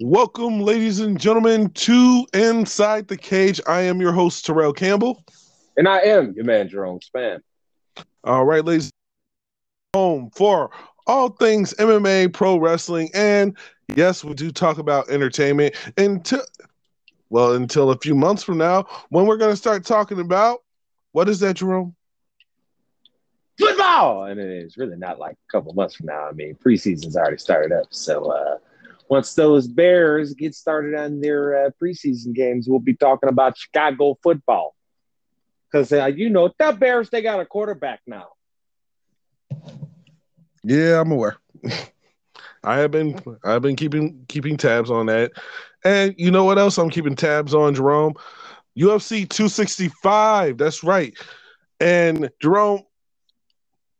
Welcome, ladies and gentlemen, to Inside the Cage. I am your host, Terrell Campbell. And I am your man, Jerome Span. All right, ladies, home for all things MMA, pro wrestling, and yes, we do talk about entertainment until, well, until a few months from now when we're going to start talking about what is that, Jerome? Football! And it's really not like a couple months from now. I mean, preseason's already started up. So, uh, once those Bears get started on their uh, preseason games, we'll be talking about Chicago football. Because, uh, you know, the Bears, they got a quarterback now. Yeah, I'm aware. I have been I've been keeping keeping tabs on that. And you know what else I'm keeping tabs on, Jerome? UFC 265. That's right. And Jerome,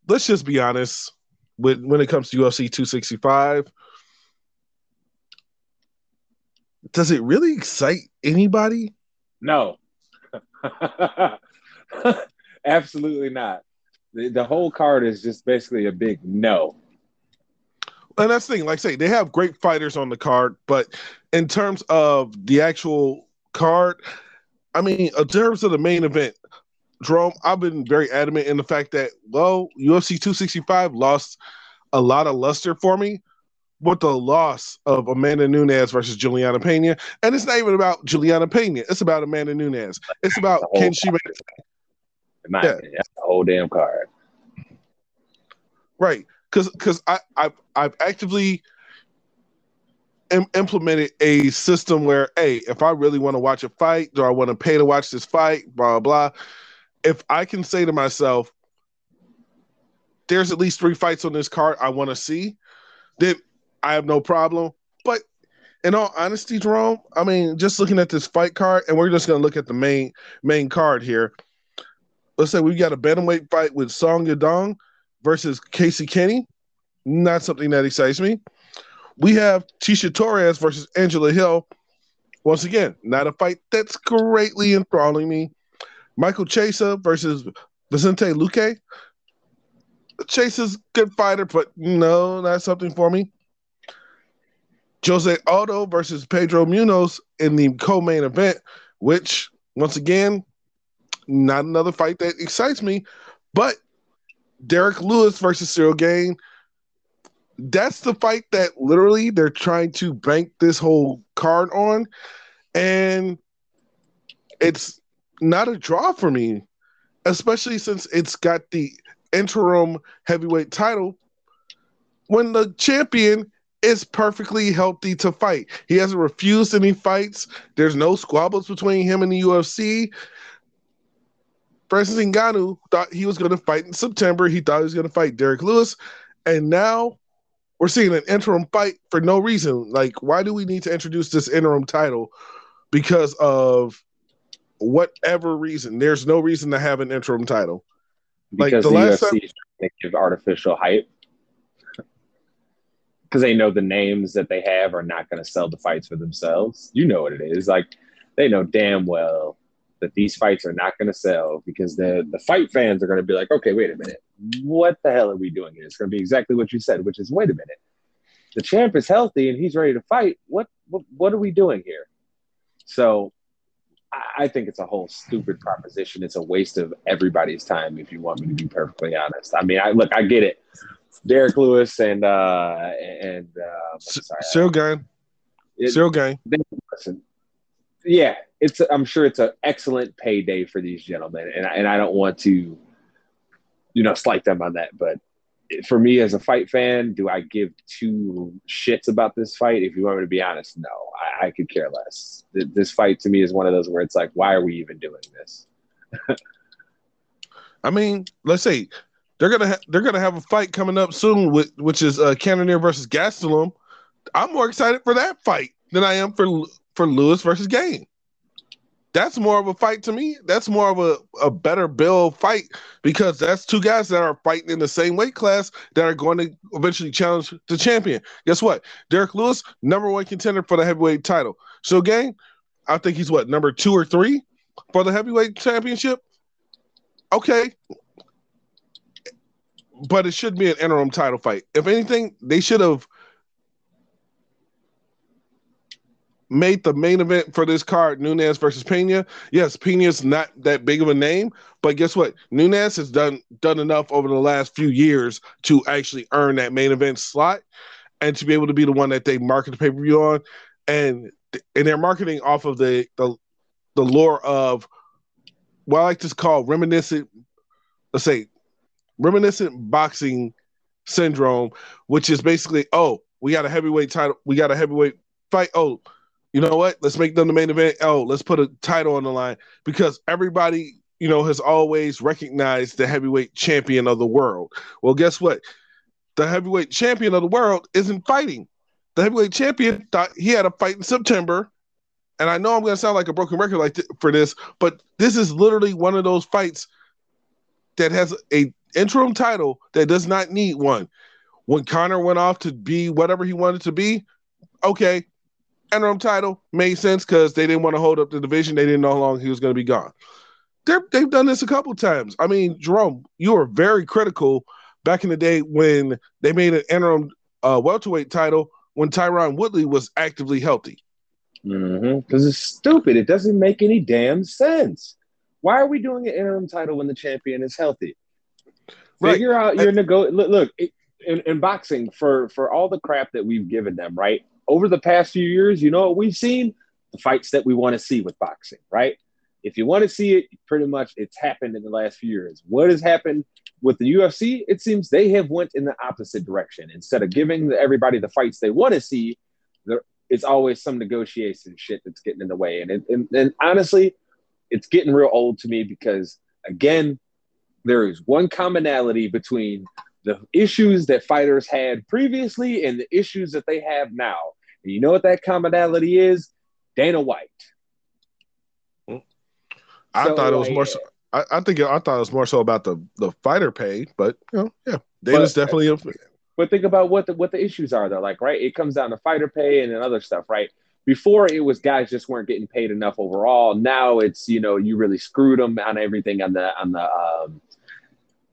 let's just be honest with when it comes to UFC 265 does it really excite anybody? No. Absolutely not. The, the whole card is just basically a big no. And that's the thing, like I say, they have great fighters on the card, but in terms of the actual card, I mean, in terms of the main event, Jerome, I've been very adamant in the fact that, well, UFC 265 lost a lot of luster for me with the loss of Amanda Nunes versus Juliana Pena. And it's not even about Juliana Pena. It's about Amanda Nunes. It's about can she make it? In my yeah. opinion, that's the whole damn card. Right. Cause because I, I've I've actively Im- implemented a system where, hey, if I really want to watch a fight, do I want to pay to watch this fight? Blah blah. If I can say to myself, there's at least three fights on this card I want to see, then I have no problem. But in all honesty, Jerome, I mean, just looking at this fight card, and we're just gonna look at the main main card here. Let's say we got a bantamweight fight with Song Yadong versus Casey Kenney. Not something that excites me. We have Tecia Torres versus Angela Hill. Once again, not a fight that's greatly enthralling me. Michael Chiesa versus Vicente Luque. Chiesa's good fighter, but no, not something for me. Jose Aldo versus Pedro Munhoz in the co-main event, which once again, not another fight that excites me, but Derrick Lewis versus Ciryl Gane. That's the fight that literally they're trying to bank this whole card on, and it's not a draw for me, especially since it's got the interim heavyweight title. When the champion is perfectly healthy to fight. He hasn't refused any fights. There's no squabbles between him and the UFC. Francis Ngannou thought he was going to fight in September. He thought he was going to fight Derrick Lewis, and now we're seeing an interim fight for no reason. Like, why do we need to introduce this interim title? Because of whatever reason. There's no reason to have an interim title. Because like the, the last UFC time, give artificial hype because they know the names that they have are not going to sell the fights for themselves. You know what it is. Like they know damn well that these fights are not going to sell because the the fight fans are going to be like, okay, wait a minute, what the hell are we doing here? It's going to be exactly what you said, which is, wait a minute, the champ is healthy and he's ready to fight. What what, what are we doing here? So. I think it's a whole stupid proposition. It's a waste of everybody's time, if you want me to be perfectly honest. I mean, I look, I get it Derrick Lewis and uh and uh, Gane. Ciryl Gane. Listen, yeah, it's. I'm sure it's an excellent payday for these gentlemen, and I, and I don't want to, you know, slight them on that. But for me as a fight fan, do I give two shits about this fight? If you want me to be honest, no. I, I could care less. This fight to me is one of those where it's like, why are we even doing this? I mean, let's say they're gonna ha- they're gonna have a fight coming up soon with which is uh Cannonier versus Gastelum. I'm more excited for that fight than I am for for Lewis versus Gane. That's more of a fight to me. That's more of a, a better bill fight because that's two guys that are fighting in the same weight class that are going to eventually challenge the champion. Guess what? Derrick Lewis, number one contender for the heavyweight title. So, Gane, I think he's what number two or three for the heavyweight championship. Okay. But it should be an interim title fight. If anything, they should have made the main event for this card Nunes versus Pena. Yes, Pena's not that big of a name, but guess what? Nunes has done done enough over the last few years to actually earn that main event slot and to be able to be the one that they market the pay-per-view on. And and they're marketing off of the the the lore of what I like to call reminiscent, let's say reminiscent boxing syndrome, which is basically, oh, we got a heavyweight title, we got a heavyweight fight. Oh, you know what? Let's make them the main event. Oh, let's put a title on the line because everybody, you know, has always recognized the heavyweight champion of the world. Well, guess what? The heavyweight champion of the world isn't fighting. The heavyweight champion thought he had a fight in September. And I know I'm going to sound like a broken record like th- for this, but this is literally one of those fights that has a interim title that does not need one. When Conor went off to be whatever he wanted to be, okay, interim title made sense because they didn't want to hold up the division. They didn't know how long he was going to be gone. they they've done this a couple times. I mean, Jerome, you were very critical back in the day when they made an interim uh, welterweight title when Tyron Woodley was actively healthy. Because mm-hmm. it's stupid. It doesn't make any damn sense. Why are we doing an interim title when the champion is healthy? Figure out your nego. Look, look in, in boxing for for all the crap that we've given them, right? Over the past few years, you know what we've seen? The fights that we want to see with boxing, right? If you want to see it, pretty much it's happened in the last few years. What has happened with the UFC? It seems they have went in the opposite direction. Instead of giving everybody the fights they want to see, there, it's always some negotiation shit that's getting in the way. And, it, and, and honestly, it's getting real old to me because again, there is one commonality between the issues that fighters had previously and the issues that they have now. And you know what that commonality is? Dana White. I so, thought it was more. So, I, I, think I thought it was more so about the the fighter pay, but you know, yeah, Dana's but, definitely. A, but think about what the what the issues are though. Like, right, it comes down to fighter pay and then other stuff, right? Before it was guys just weren't getting paid enough overall. Now it's you know you really screwed them on everything on the on the um,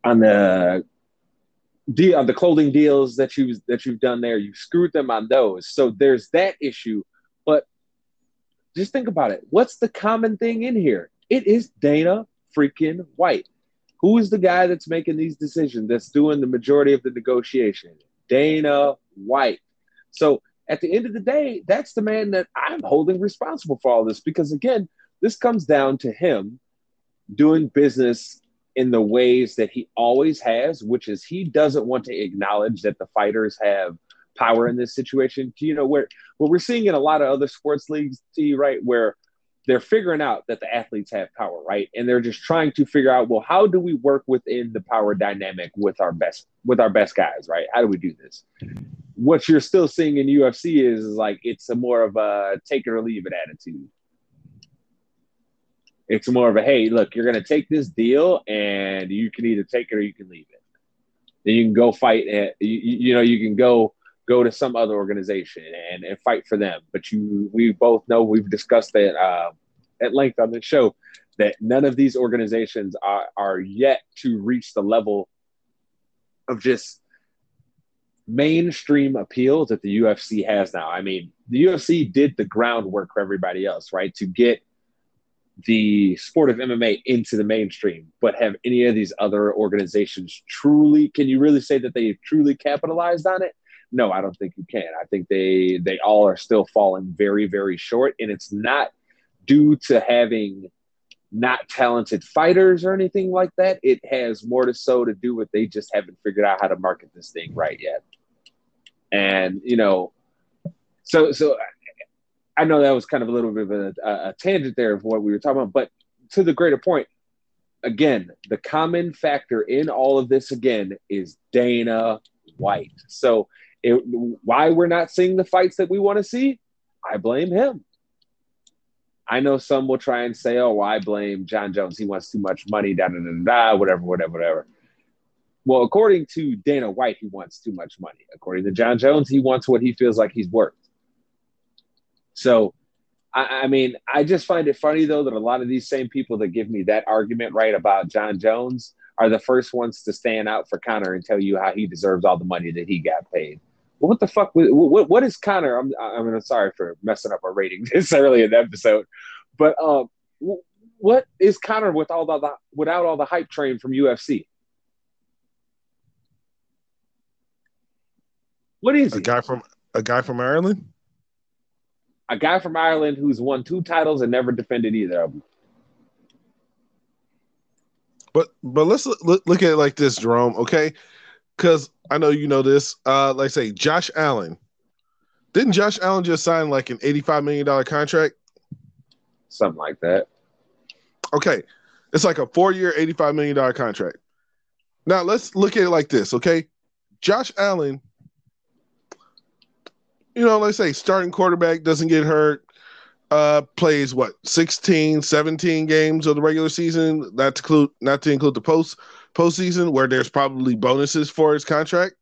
on the deal on the clothing deals that you that you've done there. You screwed them on those. So there's that issue. But just think about it. What's the common thing in here? It is Dana freaking White. Who is the guy that's making these decisions? That's doing the majority of the negotiation? Dana White. So at the end of the day, that's the man that I'm holding responsible for all this because again, this comes down to him doing business in the ways that he always has, which is he doesn't want to acknowledge that the fighters have power in this situation. You know, where what we're seeing in a lot of other sports leagues, see, right, where they're figuring out that the athletes have power, right? And they're just trying to figure out, well, how do we work within the power dynamic with our best with our best guys, right? How do we do this? What you're still seeing in UFC is, is like it's a more of a take it or leave it attitude it's more of a hey, look, you're going to take this deal, and you can either take it or you can leave it. Then you can go fight. At, you, you know, you can go go to some other organization and, and fight for them. But you, we both know we've discussed that uh, at length on the show that none of these organizations are, are yet to reach the level of just mainstream appeal that the UFC has now. I mean, the UFC did the groundwork for everybody else, right? To get the sport of MMA into the mainstream, but have any of these other organizations truly can you really say that they truly capitalized on it? No, I don't think you can. I think they they all are still falling very very short and it's not due to having not talented fighters or anything like that. It has more to so to do with they just haven't figured out how to market this thing right yet. And you know, so so I know that was kind of a little bit of a, a, tangent there of what we were talking about, but to the greater point, again, the common factor in all of this again is Dana White. So, it, why we're not seeing the fights that we want to see, I blame him. I know some will try and say, "Oh, I blame Jon Jones. He wants too much money." Da da da da. Whatever, whatever, whatever. Well, according to Dana White, he wants too much money. According to Jon Jones, he wants what he feels like he's worth. So I, I mean, I just find it funny though that a lot of these same people that give me that argument right about Jon Jones are the first ones to stand out for Conor and tell you how he deserves all the money that he got paid. Well, what the fuck? What, what is Conor? I'm, I'm sorry for messing up our rating this early in the episode, but um, what is Conor with all the without all the hype train from UFC? What is a he? guy from a guy from Ireland? A guy from Ireland who's won two titles and never defended either of them. But but let's look, look at it like this, Jerome. Okay, because I know you know this. Uh, like say Josh Allen. Didn't Josh Allen just sign like an eighty-five million dollar contract? Something like that. Okay, it's like a four-year, eighty-five million dollar contract. Now let's look at it like this. Okay, Josh Allen. You know, let's say starting quarterback doesn't get hurt uh, plays what 16, 17 games of the regular season, not to include not to include the post postseason where there's probably bonuses for his contract.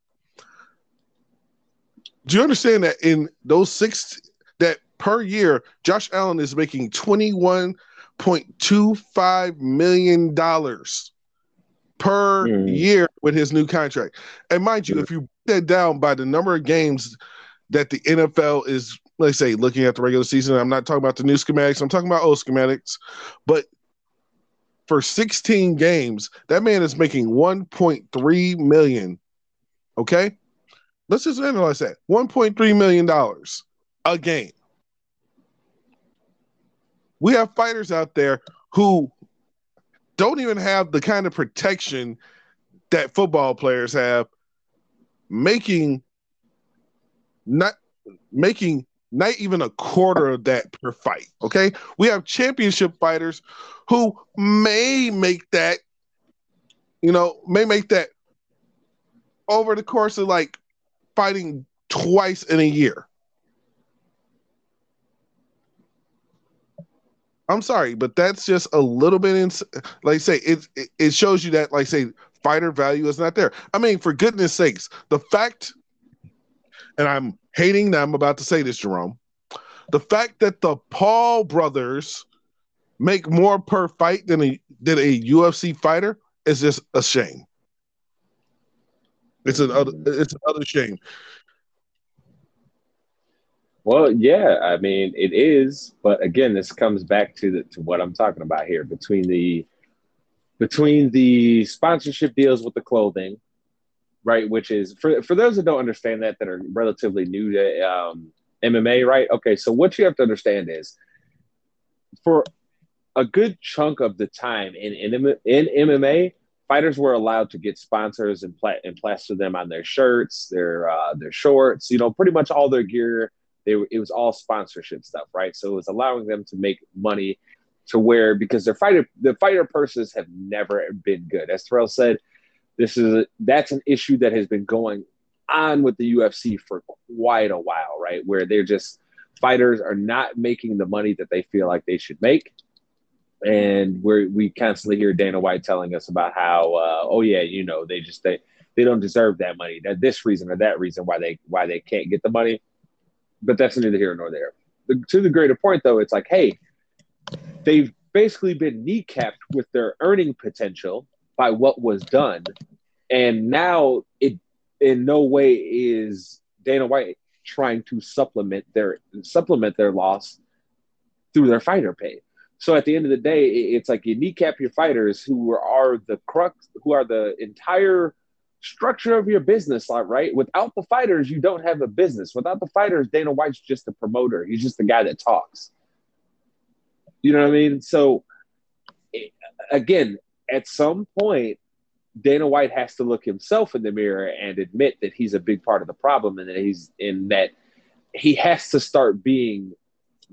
Do you understand that in those six that per year, Josh Allen is making twenty one point two five million dollars per mm. year with his new contract. And mind you, mm. if you break that down by the number of games that the NFL is let's say looking at the regular season, I'm not talking about the new schematics, I'm talking about old schematics, but for 16 games, that man is making 1.3 million. Okay? Let's just analyze that. 1.3 million dollars a game. We have fighters out there who don't even have the kind of protection that football players have making not making not even a quarter of that per fight. Okay. We have championship fighters who may make that, you know, may make that over the course of like fighting twice in a year. I'm sorry, but that's just a little bit in like say it it shows you that like say fighter value is not there. I mean, for goodness sakes, the fact and I'm hating that I'm about to say this, Jerome. The fact that the Paul brothers make more per fight than a than a UFC fighter is just a shame. It's another it's another shame. Well, yeah, I mean it is, but again, this comes back to the, to what I'm talking about here between the between the sponsorship deals with the clothing right? Which is for for those that don't understand that that are relatively new to um, MMA, right? Okay, so what you have to understand is for a good chunk of the time in in, in MMA, fighters were allowed to get sponsors and, pla- and plaster them on their shirts, their uh, their shorts, you know, pretty much all their gear. They it was all sponsorship stuff, right? So it was allowing them to make money to where because their fighter the fighter purses have never been good. As Terrell said, this is a, that's an issue that has been going on with the UFC for quite a while, right? Where they're just fighters are not making the money that they feel like they should make. And we we constantly hear Dana White telling us about how, uh, oh yeah, you know, they just they they don't deserve that money. That this reason or that reason why they why they can't get the money. But that's neither here nor there. The, to the greater point, though, it's like, hey, they've basically been kneecapped with their earning potential by what was done. And now it in no way is Dana White trying to supplement their supplement their loss through their fighter pay. So at the end of the day, it's like you kneecap your fighters who are the crux, who are the entire structure of your business, uh, right? Without the fighters, you don't have a business. Without the fighters, Dana White's just a promoter. He's just the guy that talks. You know what I mean? So again, at some point, Dana White has to look himself in the mirror and admit that he's a big part of the problem and that he's in that he has to start being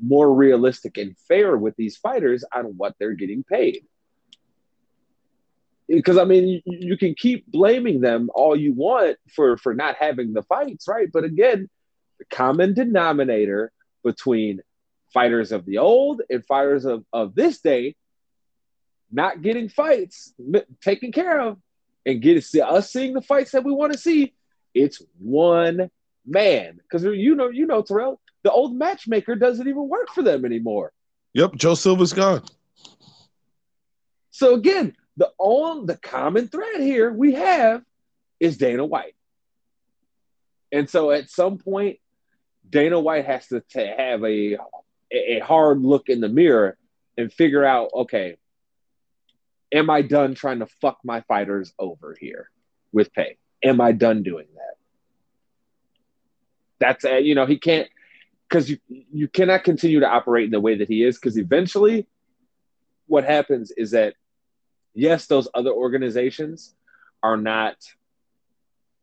more realistic and fair with these fighters on what they're getting paid. Because I mean, you, you can keep blaming them all you want for for not having the fights, right? But again, the common denominator between fighters of the old and fighters of, of this day not getting fights taken care of and get us seeing the fights that we want to see, it's one man. Because you know, you know, Terrell, the old matchmaker doesn't even work for them anymore. Yep, Joe Silva's gone. So again, the on the common thread here we have is Dana White. And so at some point, Dana White has to, to have a a hard look in the mirror and figure out, okay, am I done trying to fuck my fighters over here with pay? Am I done doing that? That's uh, you know he can't because you you cannot continue to operate in the way that he is because eventually, what happens is that yes, those other organizations are not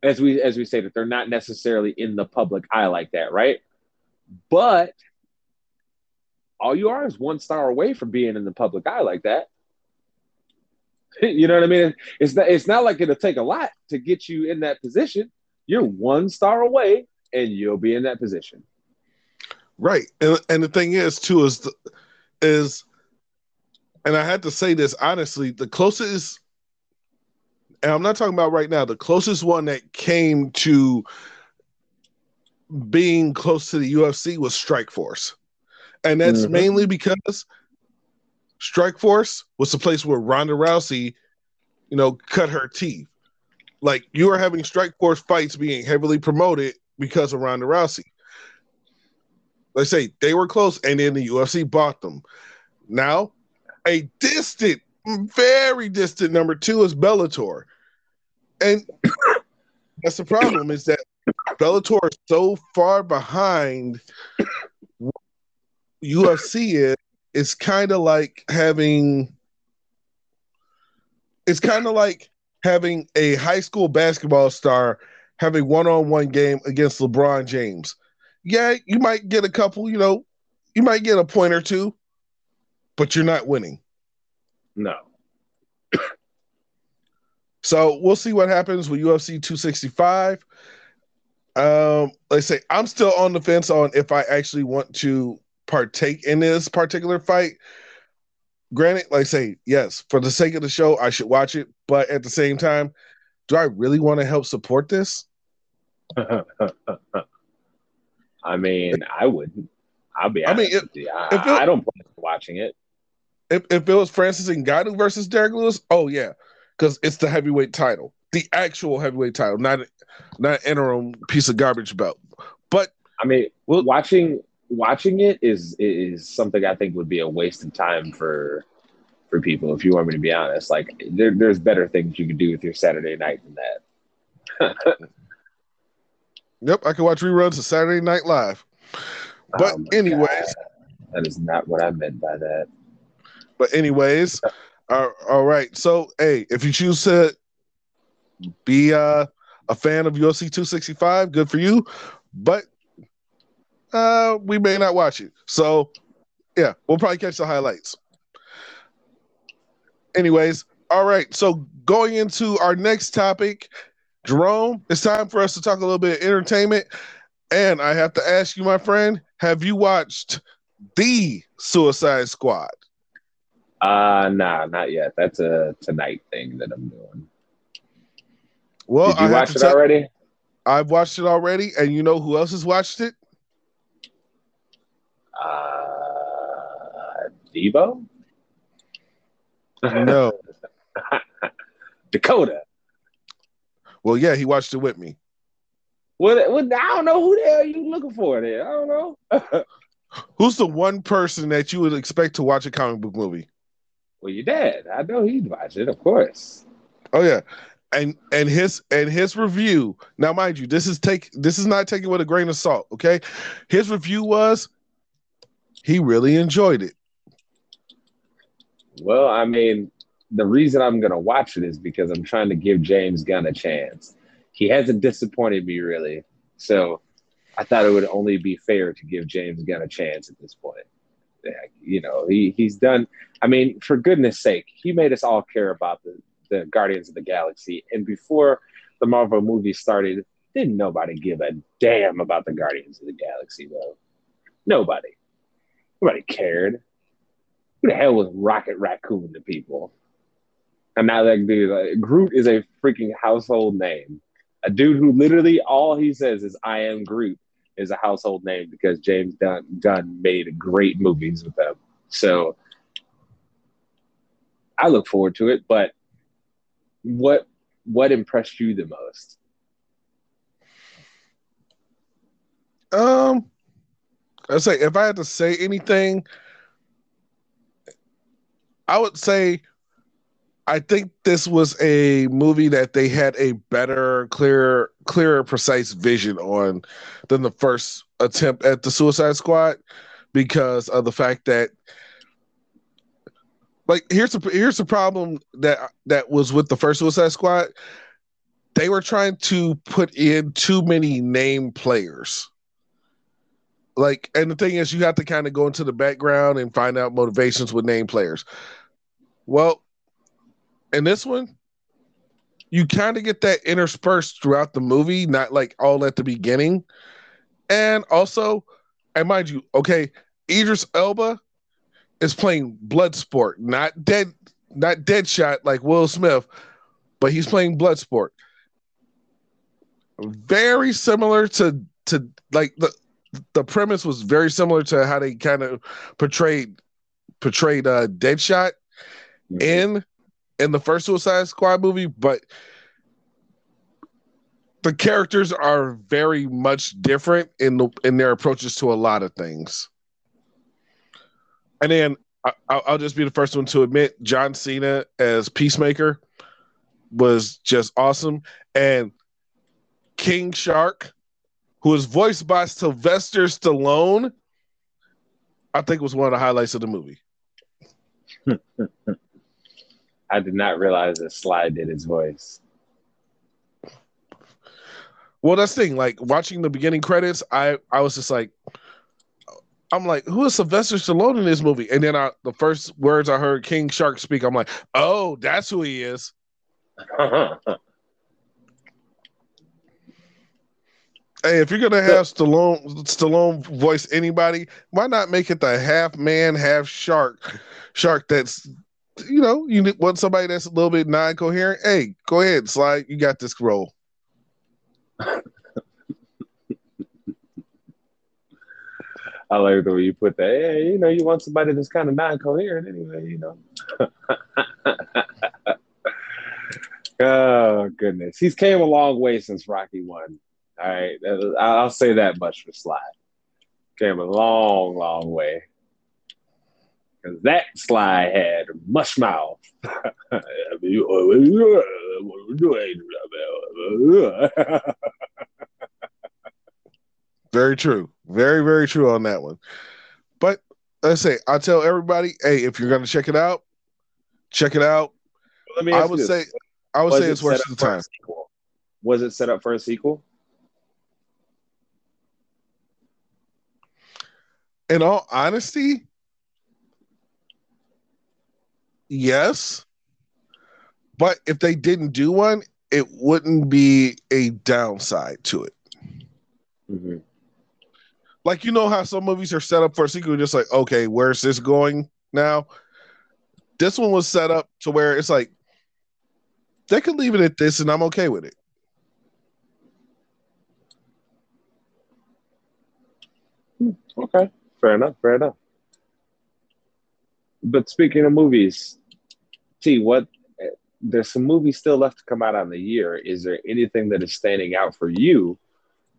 as we as we say that they're not necessarily in the public eye like that, right? But all you are is one star away from being in the public eye like that. you know what I mean? It's not it's not like it'll take a lot to get you in that position. You're one star away and you'll be in that position. Right. And and the thing is too is the, is and I had to say this honestly, the closest and I'm not talking about right now, the closest one that came to being close to the UFC was Strikeforce. And that's mm-hmm. mainly because Strikeforce was the place where Ronda Rousey, you know, cut her teeth. Like you are having Strikeforce fights being heavily promoted because of Ronda Rousey. Let's say they were close, and then the UFC bought them. Now, a distant, very distant number two is Bellator, and that's the problem is that Bellator is so far behind UFC is. It's kind of like having. It's kind of like having a high school basketball star have a one-on-one game against LeBron James. Yeah, you might get a couple, you know, you might get a point or two, but you're not winning. No. so we'll see what happens with UFC 265. Um, let's say I'm still on the fence on if I actually want to partake in this particular fight. Granted, like I say, yes, for the sake of the show, I should watch it, but at the same time, do I really want to help support this? I mean, I wouldn't. I'll be I mean, if, I, it, I don't plan watching it. If, if it was Francis Ngannou versus Derrick Lewis, oh yeah, because it's the heavyweight title, the actual heavyweight title, not not interim piece of garbage belt. But I mean, well, watching watching it is is something I think would be a waste of time for for people. If you want me to be honest, like there, there's better things you could do with your Saturday night than that. Yep, I can watch reruns of Saturday Night Live. But oh anyways, God. that is not what I meant by that. But anyways, uh, all right. So hey, if you choose to be uh, a fan of UFC 265, good for you. But uh, we may not watch it. So yeah, we'll probably catch the highlights. Anyways, all right. So going into our next topic, Jerome, it's time for us to talk a little bit of entertainment. And I have to ask you, my friend, have you watched the Suicide Squad? Uh nah, not yet. That's a tonight thing that I'm doing. Well, did you I watch it already? I've watched it already, and you know who else has watched it? Uh, Debo. No. Dakota. Well, yeah, he watched it with me. Well, well I don't know who the hell you looking for there. I don't know. Who's the one person that you would expect to watch a comic book movie? Well, your dad. I know he'd watch it, of course. Oh yeah. And and his and his review. Now, mind you, this is take this is not taken with a grain of salt, okay? His review was he really enjoyed it. Well, I mean, the reason I'm going to watch it is because I'm trying to give James Gunn a chance. He hasn't disappointed me really. So I thought it would only be fair to give James Gunn a chance at this point. You know, he, he's done. I mean, for goodness sake, he made us all care about the, the Guardians of the Galaxy. And before the Marvel movie started, didn't nobody give a damn about the Guardians of the Galaxy, though. Nobody. Nobody cared. Who the hell was Rocket Raccoon to people? And now that dude, like, Groot is a freaking household name. A dude who literally all he says is "I am Groot." is a household name because James Gunn, Gunn made great movies with them. So I look forward to it. But what what impressed you the most? Um, I say if I had to say anything, I would say I think this was a movie that they had a better, clearer, clearer, precise vision on than the first attempt at the Suicide Squad because of the fact that like here's the here's the problem that that was with the first Suicide Squad. They were trying to put in too many name players. Like, and the thing is, you have to kind of go into the background and find out motivations with name players. Well, in this one, you kind of get that interspersed throughout the movie, not like all at the beginning. And also, and mind you, okay, Idris Elba is playing Bloodsport, not dead, not Deadshot like Will Smith, but he's playing Bloodsport. Very similar to to like the the premise was very similar to how they kind of portrayed portrayed uh Deadshot mm-hmm. in in the first Suicide Squad movie, but the characters are very much different in the in their approaches to a lot of things. And then I, will just be the first one to admit John Cena as Peacemaker was just awesome, and King Shark, who was voiced by Sylvester Stallone, I think was one of the highlights of the movie. I did not realize that Sly did his voice. Well, that's the thing. Like watching the beginning credits, I I was just like, I'm like, who is Sylvester Stallone in this movie? And then I, the first words I heard King Shark speak, I'm like, oh, that's who he is. hey, if you're gonna have Stallone Stallone voice anybody, why not make it the half man, half shark shark that's you know, you want somebody that's a little bit non-coherent. Hey, go ahead, slide. You got this role. I like the way you put that. Hey, you know, you want somebody that's kind of non-coherent anyway, you know. oh goodness, he's came a long way since Rocky One. All right, I'll say that much for Sly. Came a long, long way because that Sly had mush mouth. very true. Very, very true on that one. But let's say I tell everybody, hey, if you're gonna check it out, check it out. Let me I would say I would was say it's worth the time. Was it set up for a sequel? In all honesty, yes. But if they didn't do one, it wouldn't be a downside to it. Mm-hmm. Like you know how some movies are set up for a sequel, just like okay, where's this going now? This one was set up to where it's like they could leave it at this, and I'm okay with it. Hmm, okay, fair enough. Fair enough. But speaking of movies, T, what there's some movies still left to come out on the year. Is there anything that is standing out for you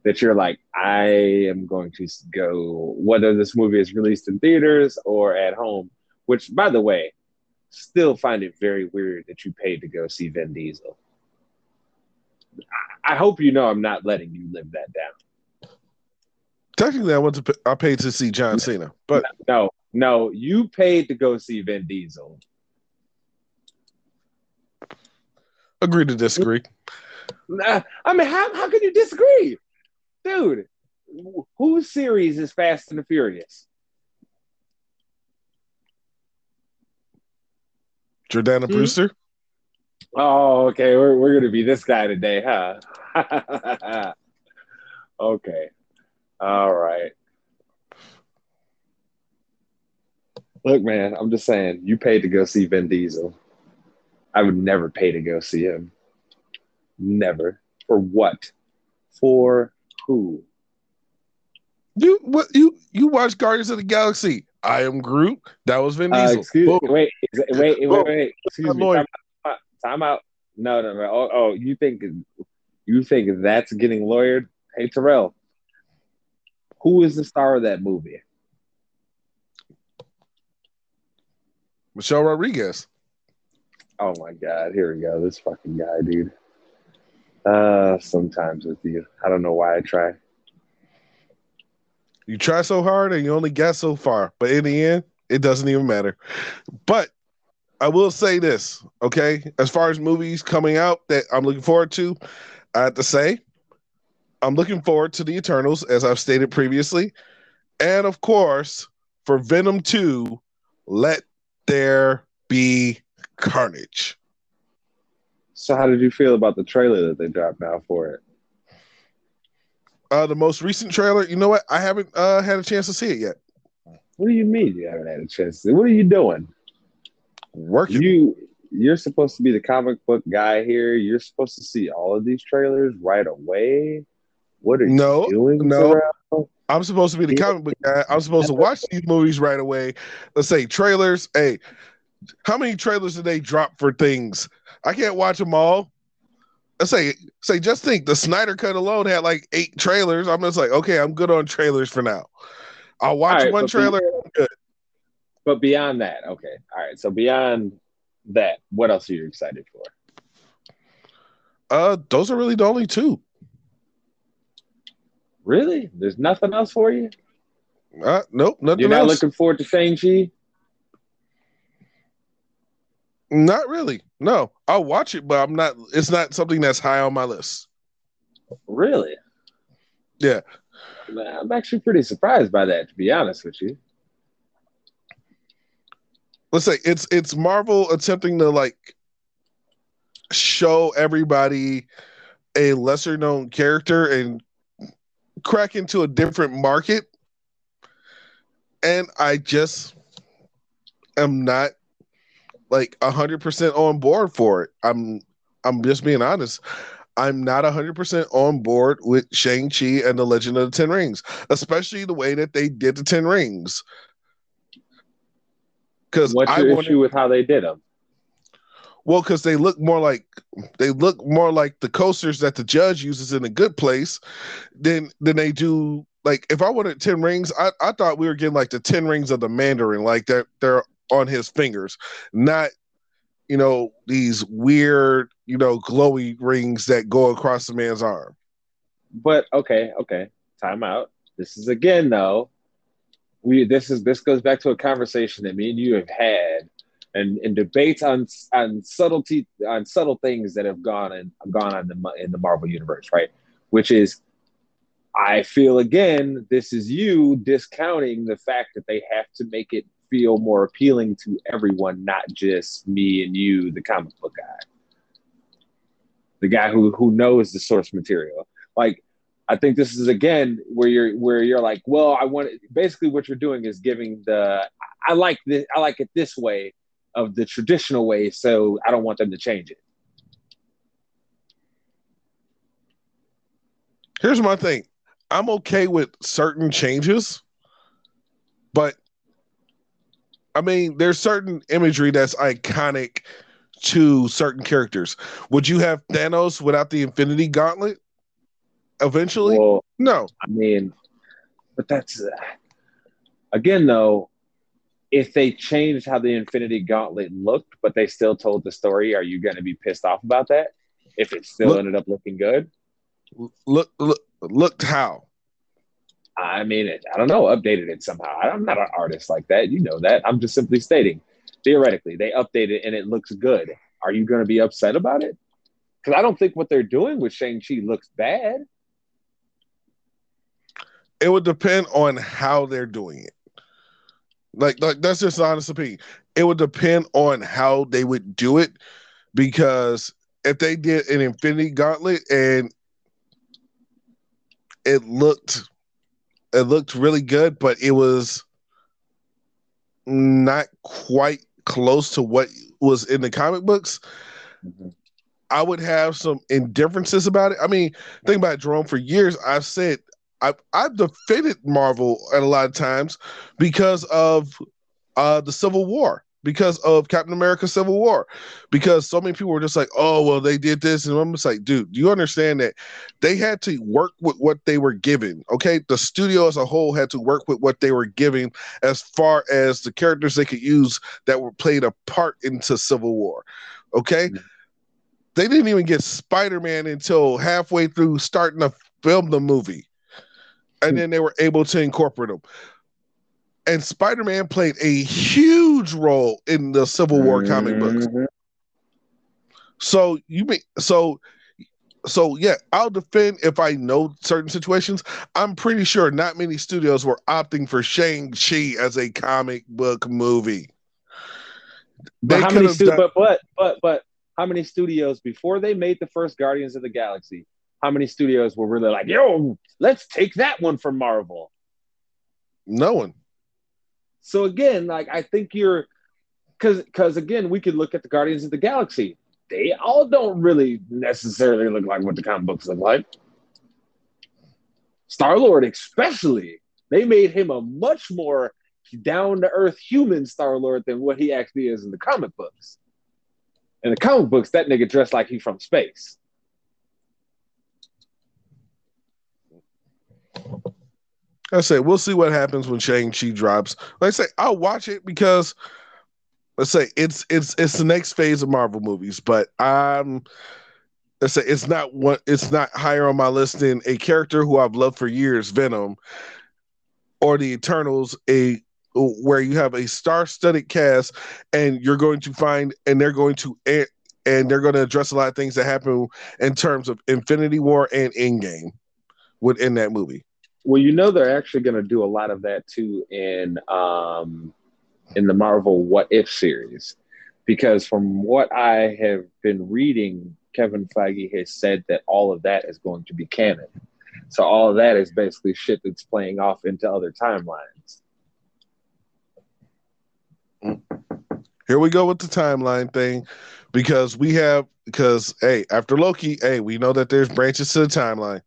that you're like, I am going to go, whether this movie is released in theaters or at home? Which, by the way, still find it very weird that you paid to go see Vin Diesel. I hope you know I'm not letting you live that down. Technically, I went to I paid to see John Cena, but no, no, you paid to go see Vin Diesel. Agree to disagree. I mean, how how can you disagree, dude? Whose series is Fast and the Furious? Jordana hmm? Brewster. Oh, okay. We're we're gonna be this guy today, huh? okay. All right. Look, man, I'm just saying, you paid to go see Vin Diesel. I would never pay to go see him. Never. For what? For who? You what you you watch Guardians of the Galaxy? I am Groot. That was Vin Uh, Diesel. excuse Boom. wait, it- wait, wait, wait, wait. Excuse I'm me. Time out. Time out. No, no, no. Oh, oh, you think you think that's getting lawyered? Hey, Terrell, who is the star of that movie? Michelle Rodriguez. Oh my God, here we go. This fucking guy, dude. Uh, sometimes with you, I don't know why I try. You try so hard and you only get so far, but in the end, it doesn't even matter. But I will say this, okay? As far as movies coming out that I'm looking forward to, I have to say, I'm looking forward to the Eternals, as I've stated previously. And of course, for Venom 2, let there be carnage. So, how did you feel about the trailer that they dropped now for it? Uh, the most recent trailer, you know what? I haven't uh, had a chance to see it yet. What do you mean you haven't had a chance? To, what are you doing? Working. You you're supposed to be the comic book guy here. You're supposed to see all of these trailers right away. What are No, you doing? no. Terrell? I'm supposed to be the comic book guy. I'm supposed to watch these movies right away. Let's say trailers. Hey, how many trailers did they drop for things? I can't watch them all. Let's say, say, just think the Snyder Cut alone had like eight trailers. I'm just like, okay, I'm good on trailers for now. I'll watch All right, one but the- trailer. I'm good. But beyond that, okay, all right. So beyond that, what else are you excited for? Uh, those are really the only two. Really? There's nothing else for you? Uh, nope, nothing You're not else. looking forward to Shang Chi? Not really. No, I'll watch it, but I'm not. It's not something that's high on my list. Really? Yeah. I'm actually pretty surprised by that, to be honest with you. let's say it's it's Marvel attempting to like show everybody a lesser known character and crack into a different market. And I just am not like a hundred percent on board for it. I'm I'm just being honest. I'm not a hundred percent on board with Shang-Chi and the Legend of the Ten Rings, especially the way that they did the Ten Rings. Because What's I your wanted, issue with how they did them? Well, because they look more like they look more like the coasters that the judge uses in a good place than than they do. Like if I wanted ten rings, I, I thought we were getting like the ten rings of the Mandarin, like they're they're on his fingers, not you know these weird you know glowy rings that go across the man's arm. But okay, okay, time out. This is again though. We this is this goes back to a conversation that me and you have had, and and debates on on subtlety on subtle things that have gone and gone on the in the Marvel universe, right? Which is, I feel again, this is you discounting the fact that they have to make it feel more appealing to everyone, not just me and you, the comic book guy, the guy who who knows the source material, like. I think this is again where you're where you're like, well, I want basically what you're doing is giving the I like this I like it this way of the traditional way, so I don't want them to change it. Here's my thing. I'm okay with certain changes, but I mean, there's certain imagery that's iconic to certain characters. Would you have Thanos without the Infinity Gauntlet? Eventually, Well, no. I mean, but that's uh, again though, if they changed how the Infinity Gauntlet looked, but they still told the story, are you going to be pissed off about that? If it still Look- ended up looking good, Look, look, looked how. I mean, it, I don't know, updated it somehow. I'm not an artist like that. You know that. I'm just simply stating, theoretically, they updated and it looks good. Are you going to be upset about it? Because I don't think what they're doing with Shang-Chi looks bad. It would depend on how they're doing it. Like, like that's just an honest opinion. It would depend on how they would do it, because if they did an Infinity Gauntlet and it looked, it looked really good, but it was not quite close to what was in the comic books. Mm-hmm. I would have some indifferences about it. I mean, think about it, Jerome. For years, I've said I I've defended Marvel at a lot of times because of uh the Civil War, because of Captain America Civil War, because so many people were just like, oh well, they did this, and I'm just like, dude, do you understand that they had to work with what they were given? Okay, the studio as a whole had to work with what they were giving as far as the characters they could use that were played a part into Civil War. Okay. Mm-hmm they didn't even get Spider-Man until halfway through starting to film the movie. And then they were able to incorporate them. And Spider-Man played a huge role in the Civil War mm-hmm. comic books. Mm-hmm. So you mean so so yeah, I'll defend if I know certain situations. I'm pretty sure not many studios were opting for Shang-Chi as a comic book movie. They but how many stu- done- but but but but how many studios before they made the first Guardians of the Galaxy, how many studios were really like, yo, let's take that one from Marvel? No one. So again, like I think you're because because again, we could look at the Guardians of the Galaxy. They all don't really necessarily look like what the comic books look like. Star Lord, especially, they made him a much more down to earth human Star Lord than what he actually is in the comic books. In the comic books, that nigga dressed like he from space. I say we'll see what happens when Shang Chi drops. Like I say, I'll watch it because let's say it's it's it's the next phase of Marvel movies, but I'm let's say it's not one it's not higher on my list than a character who I've loved for years, Venom, or the Eternals, a where you have a star-studded cast and you're going to find and they're going to and they're going to address a lot of things that happen in terms of Infinity War and Endgame within that movie. Well, you know they're actually going to do a lot of that too in um, in the Marvel What If series, because from what I have been reading, Kevin Feige has said that all of that is going to be canon. So all of that is basically shit that's playing off into other timelines. Here we go with the timeline thing because we have because hey after Loki hey we know that there's branches to the timeline.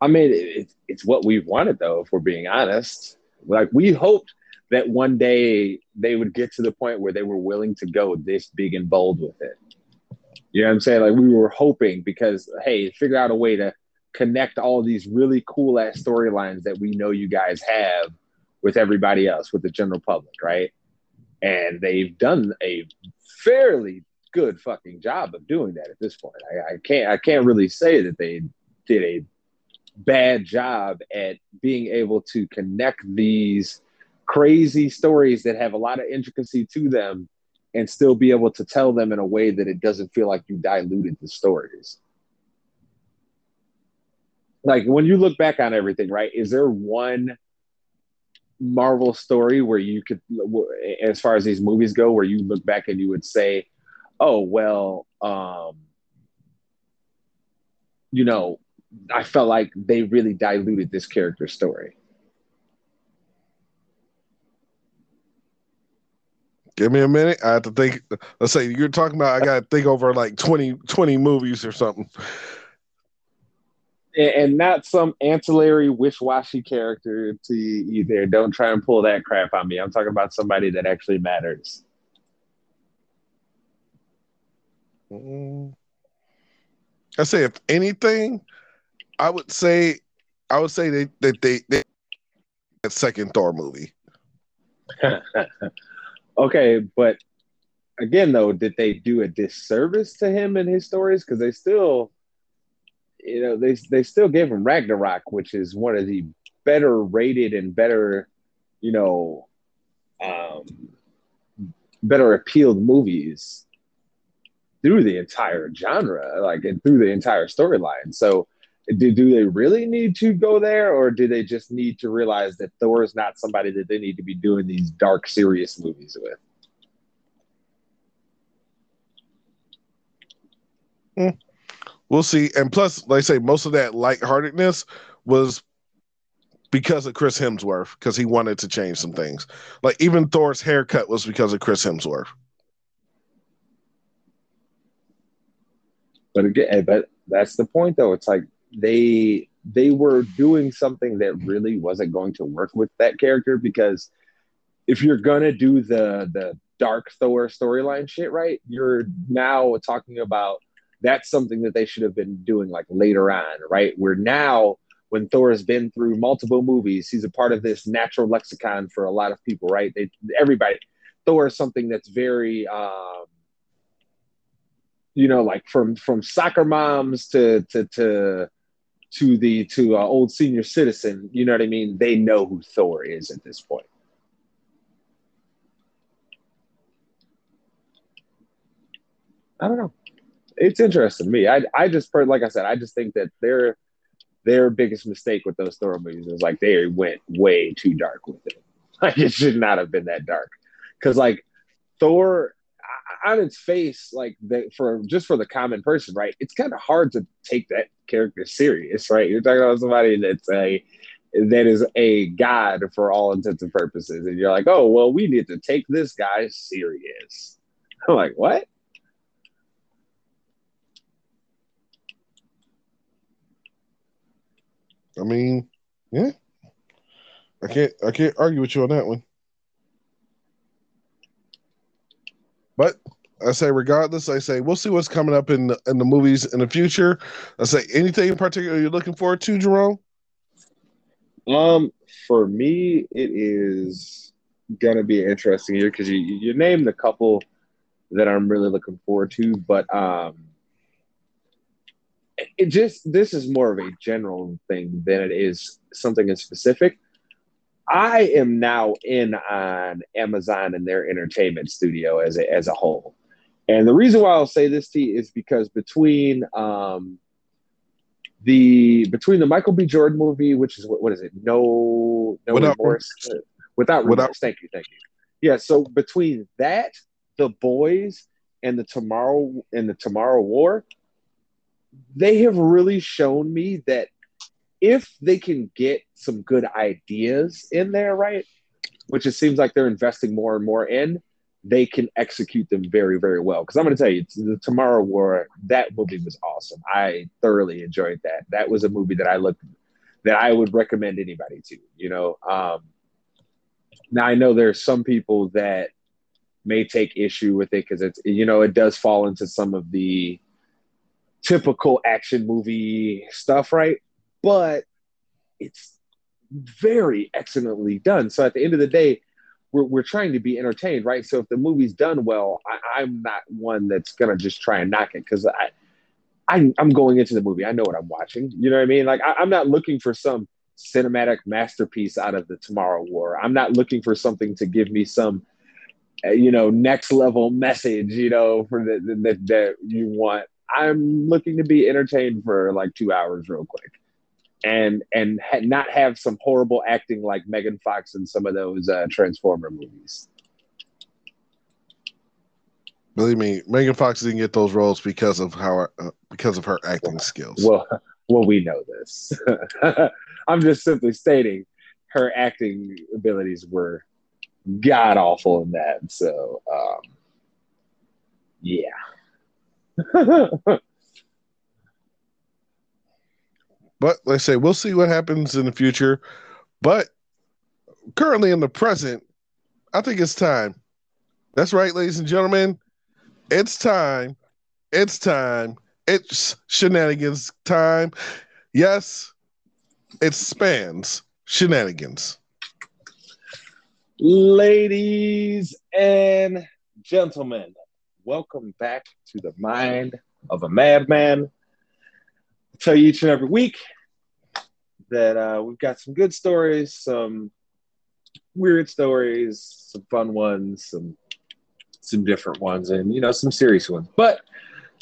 I mean it's it's what we wanted though if we're being honest. Like we hoped that one day they would get to the point where they were willing to go this big and bold with it. You know what I'm saying? Like we were hoping because hey, figure out a way to connect all these really cool ass storylines that we know you guys have with everybody else, with the general public, right? and they've done a fairly good fucking job of doing that at this point. I, I, can't I can't really say that they did a bad job at being able to connect these crazy stories that have a lot of intricacy to them and still be able to tell them in a way that it doesn't feel like you diluted the stories. Like when you look back on everything, right? Is there one Marvel story where you could, as far as these movies go, where you look back and you would say, "Oh well, um, you know, I felt like they really diluted this character story." Give me a minute. I have to think. Let's say you're talking about. I got to think over like 20, 20 movies or something and not some ancillary wish-washy character to you there. Don't try and pull that crap on me. I'm talking about somebody that actually matters. Mm. I say, if anything, I would say, I would say that they, they, they that second Thor movie. okay, but again, though, did they do a disservice to him and his stories? Because they still you know, they they still gave him Ragnarok, which is one of the better rated and better, you know, um, better appealed movies through the entire genre, like and through the entire storyline. So, do, do they really need to go there, or do they just need to realize that Thor is not somebody that they need to be doing these dark, serious movies with? Mm we'll see. And plus, like I say, most of that lightheartedness was because of Chris Hemsworth, because he wanted to change some things. Like even Thor's haircut was because of Chris Hemsworth. But again, but that's the point though. It's like they they were doing something that really wasn't going to work with that character because if you're gonna do the the dark Thor storyline shit right, you're now talking about that's something that they should have been doing like later on, right? Where now when Thor has been through multiple movies, he's a part of this natural lexicon for a lot of people, right? They, everybody, Thor is something that's very, um, you know, like from from soccer moms to to to to the to uh, old senior citizen. You know what I mean? They know who Thor is at this point. I don't know. It's interesting to me. I I just like I said, I just think that their their biggest mistake with those Thor movies was like they went way too dark with it. Like it should not have been that dark. Cause like Thor on its face, like the, for just for the common person, right? It's kind of hard to take that character serious, right? You're talking about somebody that's a that is a god for all intents and purposes, and you're like, oh well, we need to take this guy serious. I'm like, what? I mean, yeah. I can't I can't argue with you on that one. But I say, regardless, I say we'll see what's coming up in the, in the movies in the future. I say anything in particular you're looking forward to, Jerome. Um, for me, it is gonna be interesting year because you you named a couple that I'm really looking forward to, but um, it just this is more of a general thing than it is something in specific. I am now in on Amazon and their entertainment studio as a, as a whole. And the reason why I'll say this to you is because between um, the between the Michael B. Jordan movie, which is what, what is it? No, no without remorse. Without remorse. Without, thank you, thank you. Yeah. So between that, the boys, and the tomorrow and the Tomorrow War, they have really shown me that if they can get some good ideas in there, right, which it seems like they're investing more and more in, they can execute them very, very well. Because I'm going to tell you, the Tomorrow War, that movie was awesome. I thoroughly enjoyed that. That was a movie that I looked that I would recommend anybody to. You know, um, now I know there's some people that may take issue with it because it's you know it does fall into some of the typical action movie stuff, right? But it's very excellently done. So at the end of the day, we're, we're trying to be entertained, right? So if the movie's done well, I, am not one that's gonna just try and knock it because I, I I'm going into the movie. I know what I'm watching. You know what I mean? Like I, I'm not looking for some cinematic masterpiece out of the Tomorrow War. I'm not looking for something to give me some, uh, you know, next level message. You know, for the, that you want I'm looking to be entertained for like two hours real quick, and and ha- not have some horrible acting like Megan Fox in some of those uh, Transformer movies. Believe me, Megan Fox didn't get those roles because of how uh, because of her acting skills. Well, well, we know this. I'm just simply stating her acting abilities were god awful in that. So, um, yeah. but like I say, we'll see what happens in the future. But currently in the present, I think it's time. That's right, ladies and gentlemen. It's time. It's time. It's shenanigans time. Yes, it spans shenanigans. Ladies and gentlemen, welcome back to the mind of a madman. Tell you each and every week that uh, we've got some good stories, some weird stories, some fun ones, some some different ones, and you know some serious ones. But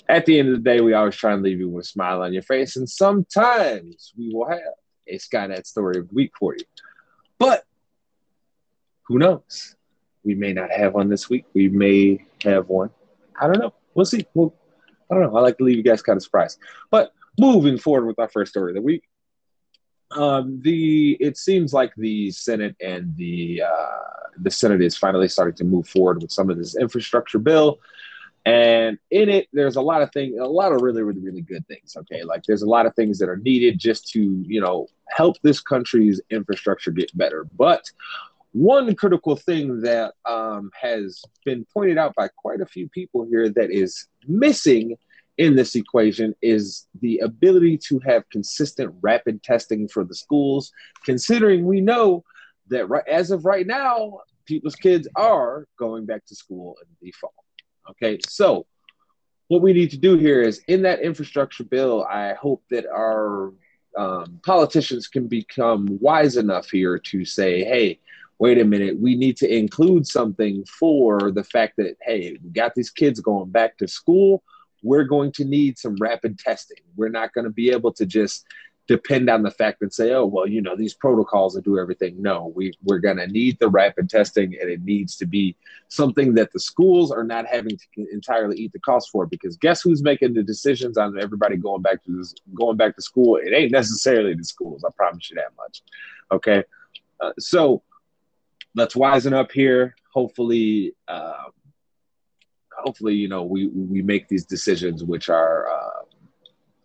at the end of the day, we always try and leave you with a smile on your face, and sometimes we will have a Skynet story of the week for you. But who knows? We may not have one this week. We may have one I don't know. We'll see. We'll, I don't know. I like to leave you guys kind of surprised. But moving forward with our first story of the week, um, the it seems like the Senate and the uh, the Senate is finally starting to move forward with some of this infrastructure bill And in it, there's a lot of things, a lot of really, really, really good things. Okay. Like there's a lot of things that are needed just to, you know, help this country's infrastructure get better. But one critical thing that um, has been pointed out by quite a few people here that is missing in this equation is the ability to have consistent rapid testing for the schools, considering we know that right, as of right now, people's kids are going back to school in the fall. Okay, so what we need to do here is in that infrastructure bill, I hope that our um, politicians can become wise enough here to say, hey, wait a minute, we need to include something for the fact that, hey, we got these kids going back to school. We're going to need some rapid testing. We're not going to be able to just depend on the fact and say, oh, well, you know, these protocols will do everything. No, we, we're going to need the rapid testing and it needs to be something that the schools are not having to entirely eat the cost for because guess who's making the decisions on everybody going back to this, going back to school? It ain't necessarily the schools. I promise you that much. Okay. Uh, so let's wisen up here. Hopefully, uh, hopefully, you know, we, we make these decisions, which are, uh,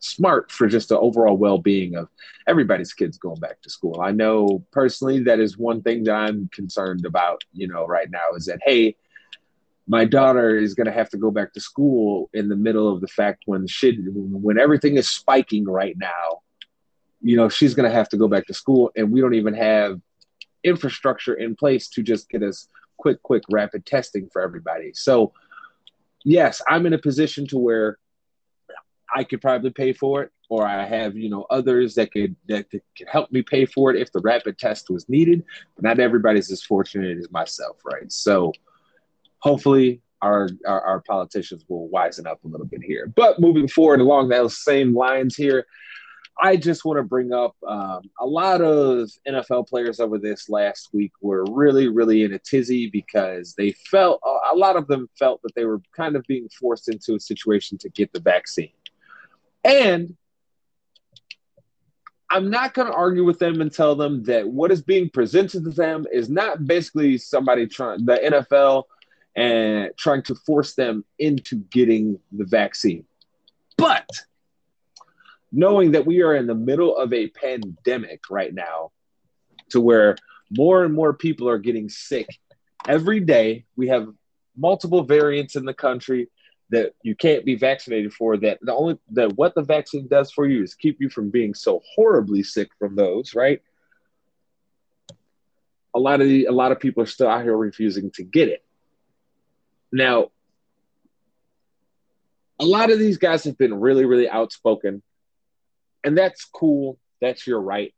smart for just the overall well-being of everybody's kids going back to school. I know personally that is one thing that I'm concerned about, you know, right now is that hey, my daughter is going to have to go back to school in the middle of the fact when shit when everything is spiking right now. You know, she's going to have to go back to school and we don't even have infrastructure in place to just get us quick quick rapid testing for everybody. So, yes, I'm in a position to where I could probably pay for it, or I have you know others that could that could, help me pay for it if the rapid test was needed. But not everybody's as fortunate as myself, right? So hopefully our, our, our politicians will wisen up a little bit here. But moving forward along those same lines here, I just want to bring up um, a lot of NFL players over this last week were really, really in a tizzy because they felt a lot of them felt that they were kind of being forced into a situation to get the vaccine. And I'm not going to argue with them and tell them that what is being presented to them is not basically somebody trying the NFL and trying to force them into getting the vaccine. But knowing that we are in the middle of a pandemic right now to where more and more people are getting sick every day, we have multiple variants in the country that you can't be vaccinated for that the only that what the vaccine does for you is keep you from being so horribly sick from those right? A lot of the, a lot of people are still out here refusing to get it. Now a lot of these guys have been really really outspoken and that's cool that's your right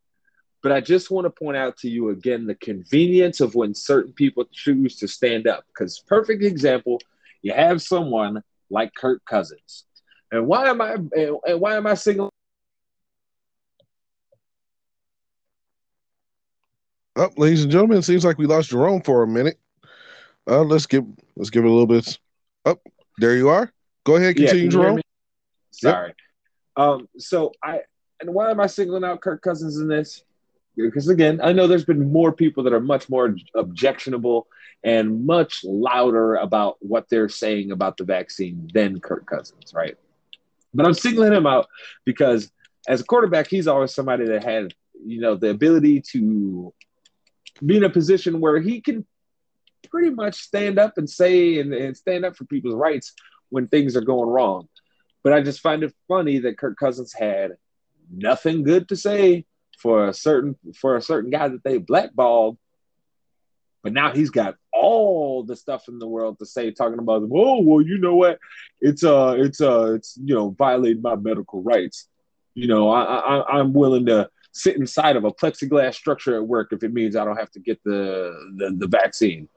but i just want to point out to you again the convenience of when certain people choose to stand up because perfect example you have someone like Kirk Cousins. And why am I and why am I single? Up, oh, ladies and gentlemen, it seems like we lost Jerome for a minute. Uh, let's give let's give it a little bit. Up, oh, there you are. Go ahead, continue, yeah, Jerome. Sorry. Yep. Um, so I and why am I singling out Kirk Cousins in this? Because again, I know there's been more people that are much more objectionable and much louder about what they're saying about the vaccine than Kirk Cousins, right? But I'm singling him out because as a quarterback, he's always somebody that had, you know, the ability to be in a position where he can pretty much stand up and say and, and stand up for people's rights when things are going wrong. But I just find it funny that Kirk Cousins had nothing good to say for a certain for a certain guy that they blackballed but now he's got all the stuff in the world to say, talking about, oh, well, you know what? It's uh, it's uh, it's you know, violating my medical rights. You know, I, I I'm willing to sit inside of a plexiglass structure at work if it means I don't have to get the the, the vaccine.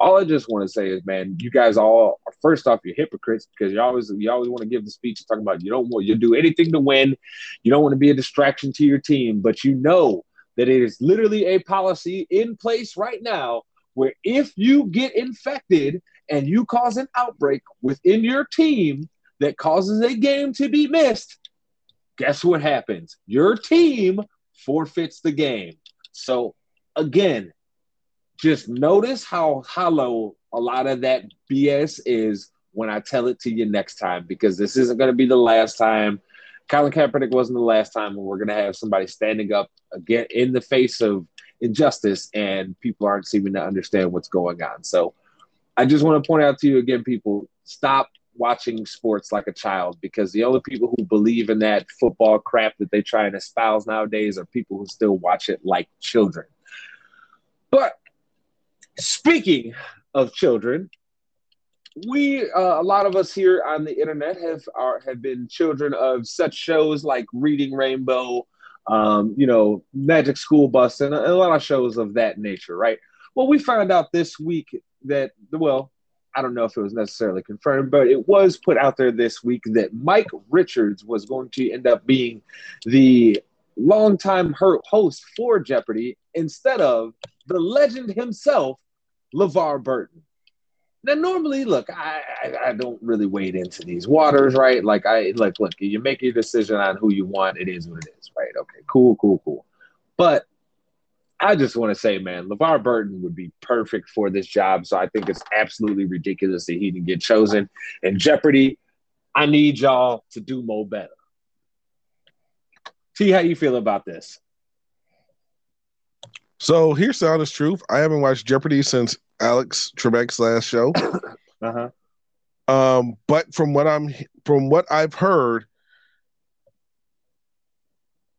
All I just want to say is, man, you guys all first off, you're hypocrites because you always you always want to give the speech talking about you don't want you do anything to win, you don't want to be a distraction to your team, but you know that it is literally a policy in place right now where if you get infected and you cause an outbreak within your team that causes a game to be missed, guess what happens? Your team forfeits the game. So, again, just notice how hollow a lot of that BS is when I tell it to you next time because this isn't going to be the last time. Colin Kaepernick wasn't the last time, and we're going to have somebody standing up again in the face of injustice, and people aren't seeming to understand what's going on. So, I just want to point out to you again, people, stop watching sports like a child because the only people who believe in that football crap that they try and espouse nowadays are people who still watch it like children. But speaking of children, we uh, a lot of us here on the internet have are have been children of such shows like Reading Rainbow, um, you know, Magic School Bus, and a, a lot of shows of that nature, right? Well, we found out this week that well, I don't know if it was necessarily confirmed, but it was put out there this week that Mike Richards was going to end up being the longtime host for Jeopardy instead of the legend himself, LeVar Burton. Now, normally, look, I, I, I don't really wade into these waters, right? Like, I like, look, you make your decision on who you want. It is what it is, right? Okay, cool, cool, cool. But I just want to say, man, LeVar Burton would be perfect for this job. So I think it's absolutely ridiculous that he didn't get chosen. And Jeopardy, I need y'all to do more better. See how you feel about this. So here's the honest truth. I haven't watched Jeopardy since Alex Trebek's last show. uh-huh. Um, but from what I'm from what I've heard,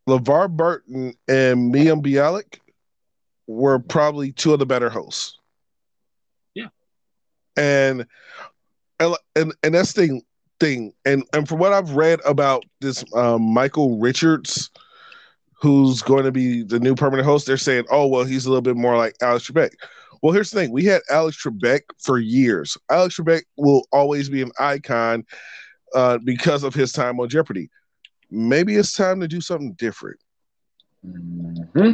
LeVar Burton and Mayim Bialik were probably two of the better hosts. Yeah. And and and, and that's thing thing. And and from what I've read about this um, Michael Richards, who's going to be the new permanent host, they're saying, oh well, he's a little bit more like Alex Trebek. Well, here's the thing: we had Alex Trebek for years. Alex Trebek will always be an icon uh, because of his time on Jeopardy. Maybe it's time to do something different. Mm-hmm.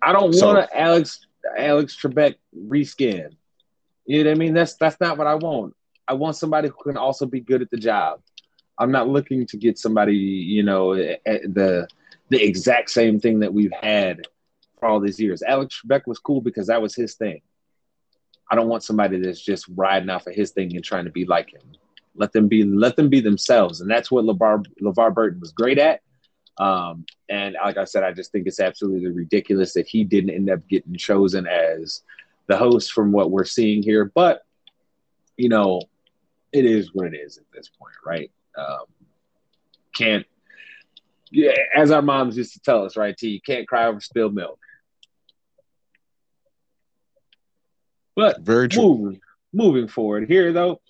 I don't so, want to Alex Alex Trebek reskin. You know what I mean? That's that's not what I want. I want somebody who can also be good at the job. I'm not looking to get somebody, you know, the the exact same thing that we've had for all these years. Alex Trebek was cool because that was his thing. I don't want somebody that's just riding off of his thing and trying to be like him. Let them be let them be themselves, and that's what LeVar LeVar Burton was great at. Um, and like I said, I just think it's absolutely ridiculous that he didn't end up getting chosen as the host from what we're seeing here. But you know, it is what it is at this point, right? Um, can't yeah, as our moms used to tell us, right? T, you can't cry over spilled milk. But very true. Moving, moving forward here, though,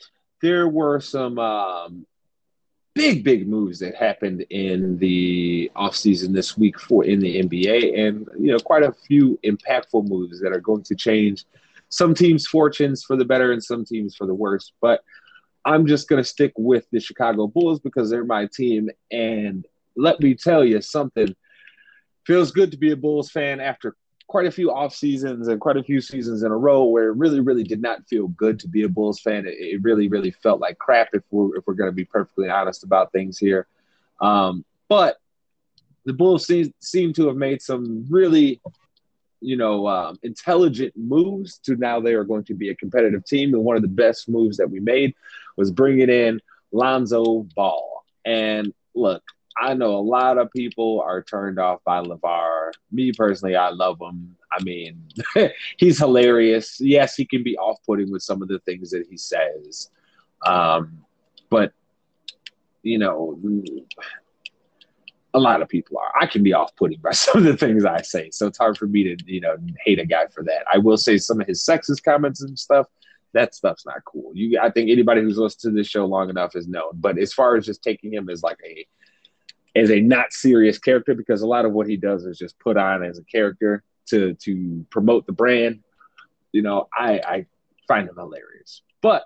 there were some um, big, big moves that happened in the offseason this week for in the NBA, and you know, quite a few impactful moves that are going to change some teams' fortunes for the better and some teams for the worse. But I'm just going to stick with the Chicago Bulls because they're my team. And let me tell you something feels good to be a Bulls fan after quite a few off seasons and quite a few seasons in a row where it really, really did not feel good to be a Bulls fan. It, it really, really felt like crap if we're if we're going to be perfectly honest about things here. Um, but the Bulls seem, seem to have made some really, you know, um, intelligent moves to now they are going to be a competitive team. And one of the best moves that we made was bringing in Lonzo Ball. And look, I know a lot of people are turned off by LaVar. Me personally, I love him. I mean, he's hilarious. Yes, he can be off putting with some of the things that he says. Um, but, you know, a lot of people are. I can be off putting by some of the things I say. So it's hard for me to, you know, hate a guy for that. I will say some of his sexist comments and stuff. That stuff's not cool. You, I think anybody who's listened to this show long enough has known. But as far as just taking him as like a as a not serious character because a lot of what he does is just put on as a character to to promote the brand. You know, I I find him hilarious. But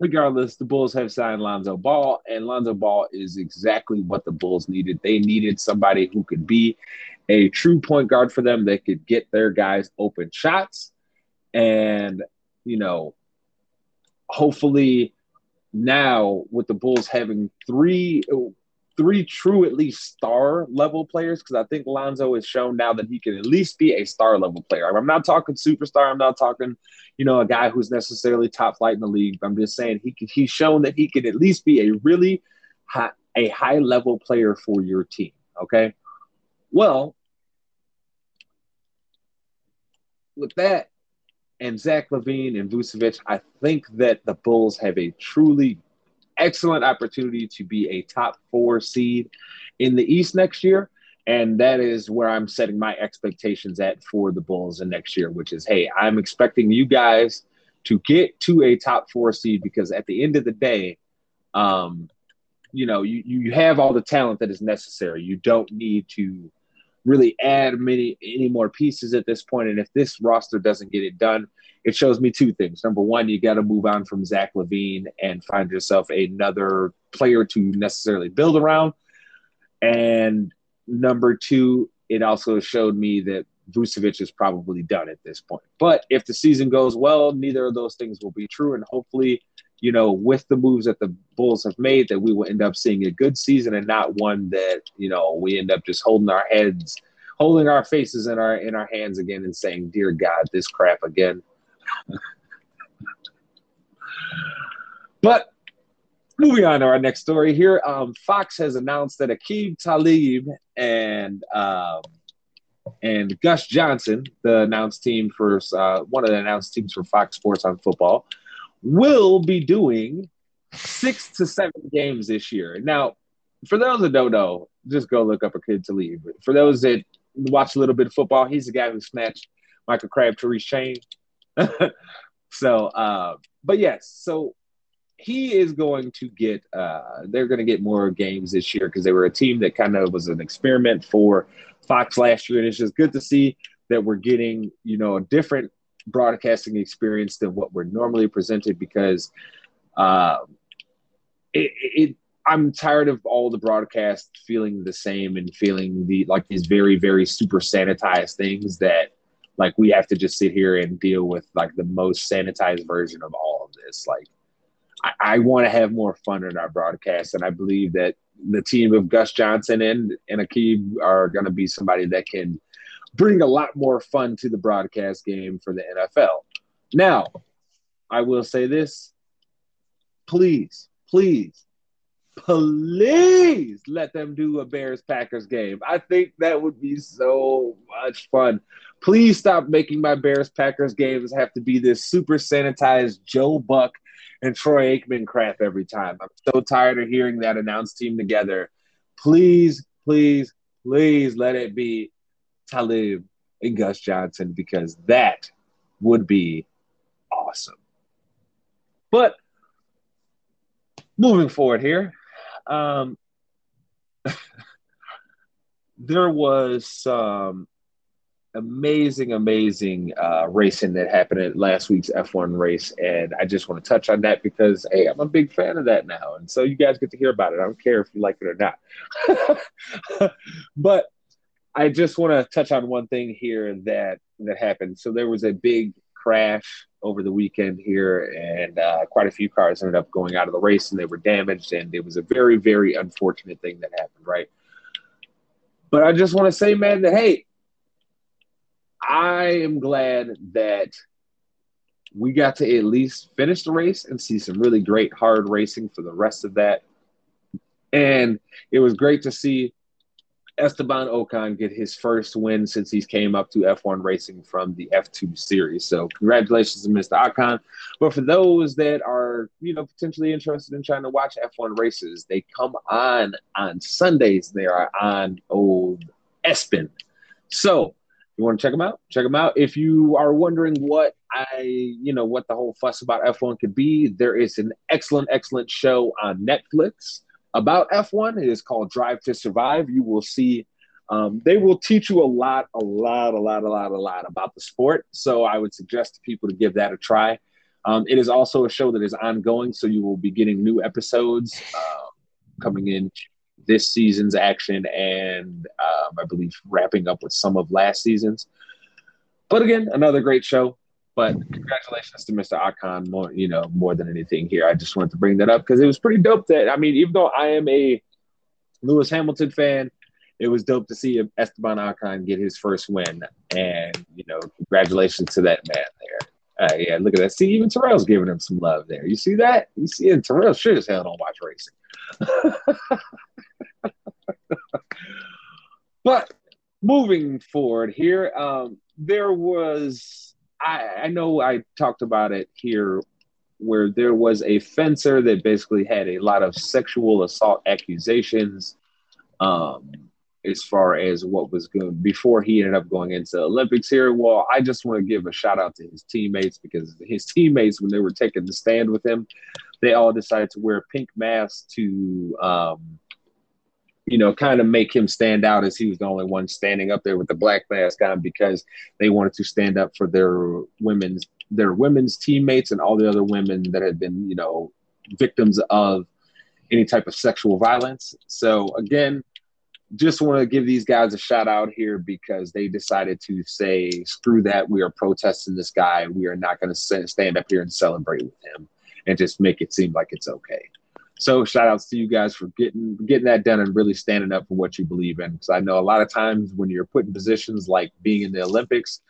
regardless, the Bulls have signed Lonzo Ball, and Lonzo Ball is exactly what the Bulls needed. They needed somebody who could be a true point guard for them. They could get their guys open shots, and you know, hopefully now with the Bulls having three three true, at least star level players, because I think Lonzo has shown now that he can at least be a star level player. I'm not talking superstar. I'm not talking, you know, a guy who's necessarily top flight in the league. I'm just saying he can, he's shown that he can at least be a really high, a high level player for your team. Okay. Well, with that and Zach LaVine and Vucevic, I think that the Bulls have a truly excellent opportunity to be a top four seed in the East next year. And that is where I'm setting my expectations at for the Bulls in next year, which is hey, I'm expecting you guys to get to a top four seed because at the end of the day, um, you know, you, you have all the talent that is necessary. You don't need to really add many any more pieces at this point. And if this roster doesn't get it done, it shows me two things. Number one, you got to move on from Zach LaVine and find yourself another player to necessarily build around. And number two, it also showed me that Vucevic is probably done at this point. But if the season goes well, neither of those things will be true. And hopefully, you know, with the moves that the Bulls have made, that we will end up seeing a good season and not one that, you know, we end up just holding our heads, holding our faces in our in our hands again and saying, Dear God, this crap again. but moving on to our next story here. Um, Fox has announced that Aqib Talib and um, and Gus Johnson, the announced team for uh, one of the announced teams for Fox Sports on football, will be doing six to seven games this year. Now, for those that don't know, just go look up Aqib Talib. For those that watch a little bit of football, he's the guy who snatched Michael Crabtree's chain. so, uh, but yes, so he is going to get uh, they're going to get more games this year because they were a team that kind of was an experiment for Fox last year, and it's just good to see that we're getting you know a different broadcasting experience than what we're normally presented because uh, it, it I'm tired of all the broadcasts feeling the same and feeling the like these very very super sanitized things that like we have to just sit here and deal with like the most sanitized version of all of this. Like I, I want to have more fun in our broadcast, and I believe that the team of Gus Johnson and and Aqib are going to be somebody that can bring a lot more fun to the broadcast game for the NFL. Now, I will say this: please, please, please let them do a Bears Packers game. I think that would be so much fun. Please stop making my Bears Packers games have to be this super sanitized Joe Buck and Troy Aikman crap every time. I'm so tired of hearing that announced team together. Please, please, please let it be Talib and Gus Johnson because that would be awesome. But moving forward here, um, there was some amazing, amazing uh, racing that happened at last week's F1 race. And I just want to touch on that because, hey, I'm a big fan of that now. And so you guys get to hear about it. I don't care if you like it or not. but I just want to touch on one thing here that that happened. So there was a big crash over the weekend here, and uh, quite a few cars ended up going out of the race and they were damaged. And it was a very, very unfortunate thing that happened, right? But I just want to say, man, that hey, I am glad that we got to at least finish the race and see some really great hard racing for the rest of that. And it was great to see Esteban Ocon get his first win since he's came up to F1 racing from the F2 series. So congratulations to Mr. Ocon. But for those that are, you know, potentially interested in trying to watch F1 races, they come on on Sundays. They are on old ESPN. So you want to check them out? Check them out. If you are wondering what I, you know, what the whole fuss about F1 could be, there is an excellent, excellent show on Netflix about F1. It is called Drive to Survive. You will see, um, they will teach you a lot, a lot, a lot, a lot, a lot about the sport. So I would suggest to people to give that a try. Um, it is also a show that is ongoing, so you will be getting new episodes uh, coming in this season's action and um, I believe wrapping up with some of last season's. But again, another great show. But congratulations to Mr. Ocon more you know, more than anything here. I just wanted to bring that up because it was pretty dope. That I mean, even though I am a Lewis Hamilton fan, it was dope to see Esteban Ocon get his first win, and you know, congratulations to that man there. Uh, yeah, look at that. See, even Terrell's giving him some love there. You see that? You see it? Terrell sure as hell don't watch racing. but moving forward here, um, there was I, I know I talked about it here where there was a fencer that basically had a lot of sexual assault accusations um, as far as what was going before he ended up going into Olympics here. Well, I just want to give a shout out to his teammates because his teammates, when they were taking the stand with him, they all decided to wear pink masks to, um, you know, kind of make him stand out as he was the only one standing up there with the black mask on because they wanted to stand up for their women's their women's teammates and all the other women that had been, you know, victims of any type of sexual violence. So again, just want to give these guys a shout out here because they decided to say, screw that. We are protesting this guy. We are not going to stand up here and celebrate with him and just make it seem like it's okay. So shout outs to you guys for getting getting that done and really standing up for what you believe in. Because I know a lot of times when you're put in positions like being in the Olympics,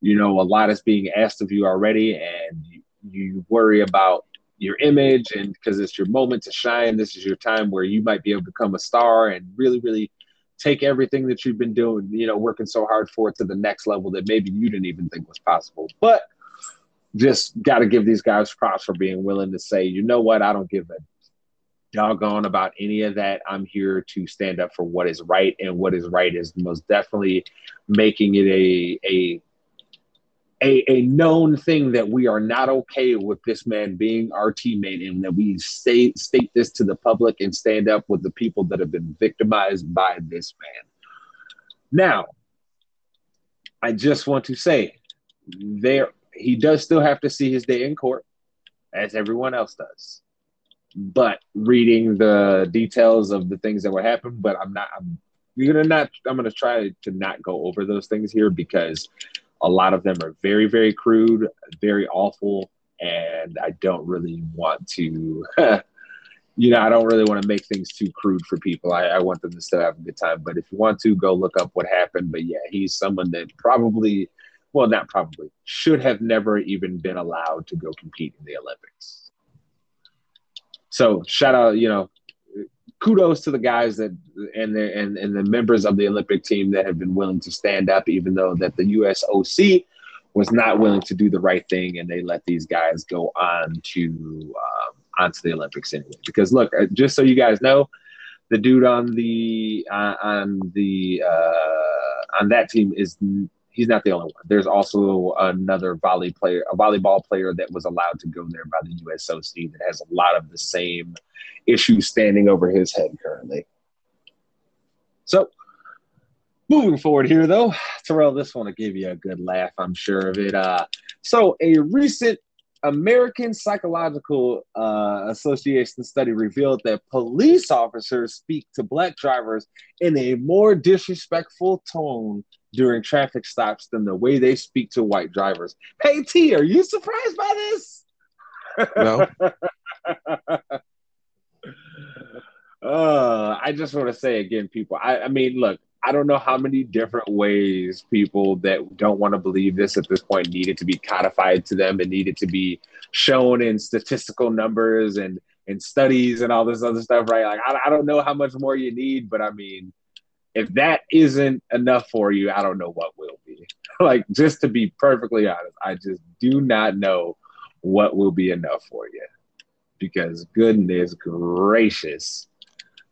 you know, a lot is being asked of you already, and you, you worry about your image and because it's your moment to shine. This is your time where you might be able to become a star and really, really take everything that you've been doing, you know, working so hard for it to the next level that maybe you didn't even think was possible. But just got to give these guys props for being willing to say, you know what, I don't give a doggone about any of that. I'm here to stand up for what is right, and what is right is most definitely making it a a a, a known thing that we are not okay with this man being our teammate and that we state state this to the public and stand up with the people that have been victimized by this man. Now, I just want to say there he does still have to see his day in court, as everyone else does. But reading the details of the things that would happen. but I'm not I'm gonna not I'm gonna try to not go over those things here because a lot of them are very, very crude, very awful, and I don't really want to, you know, I don't really want to make things too crude for people. I, I want them to still have a good time. But if you want to, go look up what happened. But yeah, he's someone that probably, well, not probably, should have never even been allowed to go compete in the Olympics. So shout out, you know, kudos to the guys that and the and, and the members of the Olympic team that have been willing to stand up, even though that the USOC was not willing to do the right thing, and they let these guys go on to um, onto the Olympics anyway. Because look, uh, just so you guys know, the dude on the uh, on the uh, on that team is he's not the only one. There's also another volley player, a volleyball player that was allowed to go there by the USOC that has a lot of the same issues standing over his head currently. So, moving forward here, though, Terrell, this one will give you a good laugh, I'm sure of it. Uh, so, a recent American Psychological uh, Association study revealed that police officers speak to black drivers in a more disrespectful tone during traffic stops than the way they speak to white drivers. Hey T, are you surprised by this? No. uh, I just want to say again, people. I, I mean, look, I don't know how many different ways people that don't want to believe this at this point needed to be codified to them and needed to be shown in statistical numbers and and studies and all this other stuff, right? Like, I, I don't know how much more you need, but I mean, if that isn't enough for you, I don't know what will be. like, just to be perfectly honest, I just do not know what will be enough for you because goodness gracious,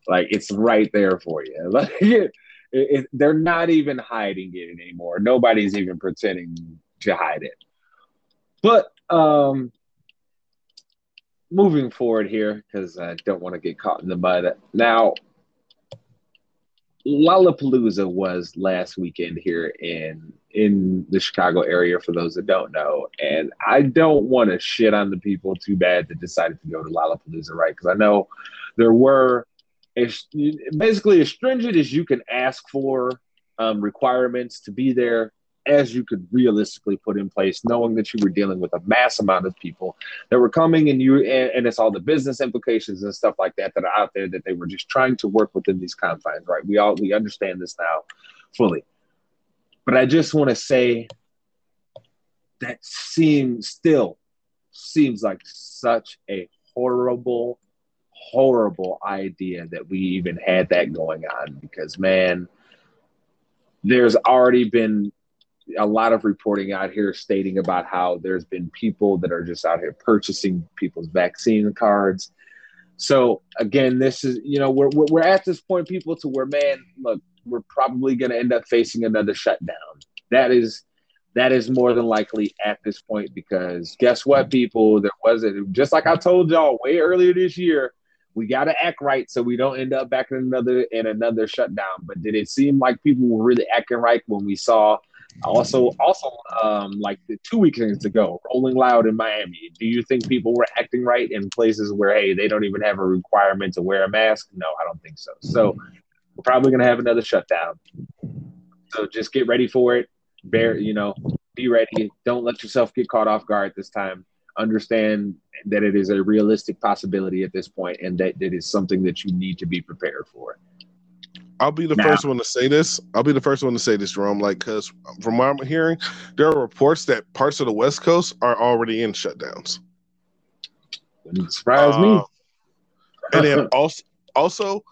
like it's right there for you. Like, it, it, they're not even hiding it anymore. Nobody's even pretending to hide it. But um, moving forward here, because I don't want to get caught in the mud. Now, Lollapalooza was last weekend here in in the Chicago area for those that don't know. And I don't want to shit on the people too bad that decided to go to Lollapalooza, right? Because I know there were as, basically as stringent as you can ask for um, requirements to be there. As you could realistically put in place, knowing that you were dealing with a mass amount of people that were coming and you and, and it's all the business implications and stuff like that that are out there that they were just trying to work within these confines, right? We all we understand this now fully. But I just want to say that seems still seems like such a horrible, horrible idea that we even had that going on because man, there's already been a lot of reporting out here stating about how there's been people that are just out here purchasing people's vaccine cards. So again, this is you know we're we're at this point, people, to where man, look, we're probably going to end up facing another shutdown. That is that is more than likely at this point because guess what, people? There wasn't just like I told y'all way earlier this year. We got to act right so we don't end up back in another in another shutdown. But did it seem like people were really acting right when we saw also also um, like the two weekends ago, Rolling Loud in Miami? Do you think people were acting right in places where hey they don't even have a requirement to wear a mask? No, I don't think so. So we're probably going to have another shutdown. So just get ready for it bear, you know, be ready. Don't let yourself get caught off guard this time. Understand that it is a realistic possibility at this point and that it is something that you need to be prepared for. I'll be the first one to say this. I'll be the first one to say this, Jerome. Like, because from what I'm hearing, there are reports that parts of the West Coast are already in shutdowns. Wouldn't surprise uh, me. and then also, also,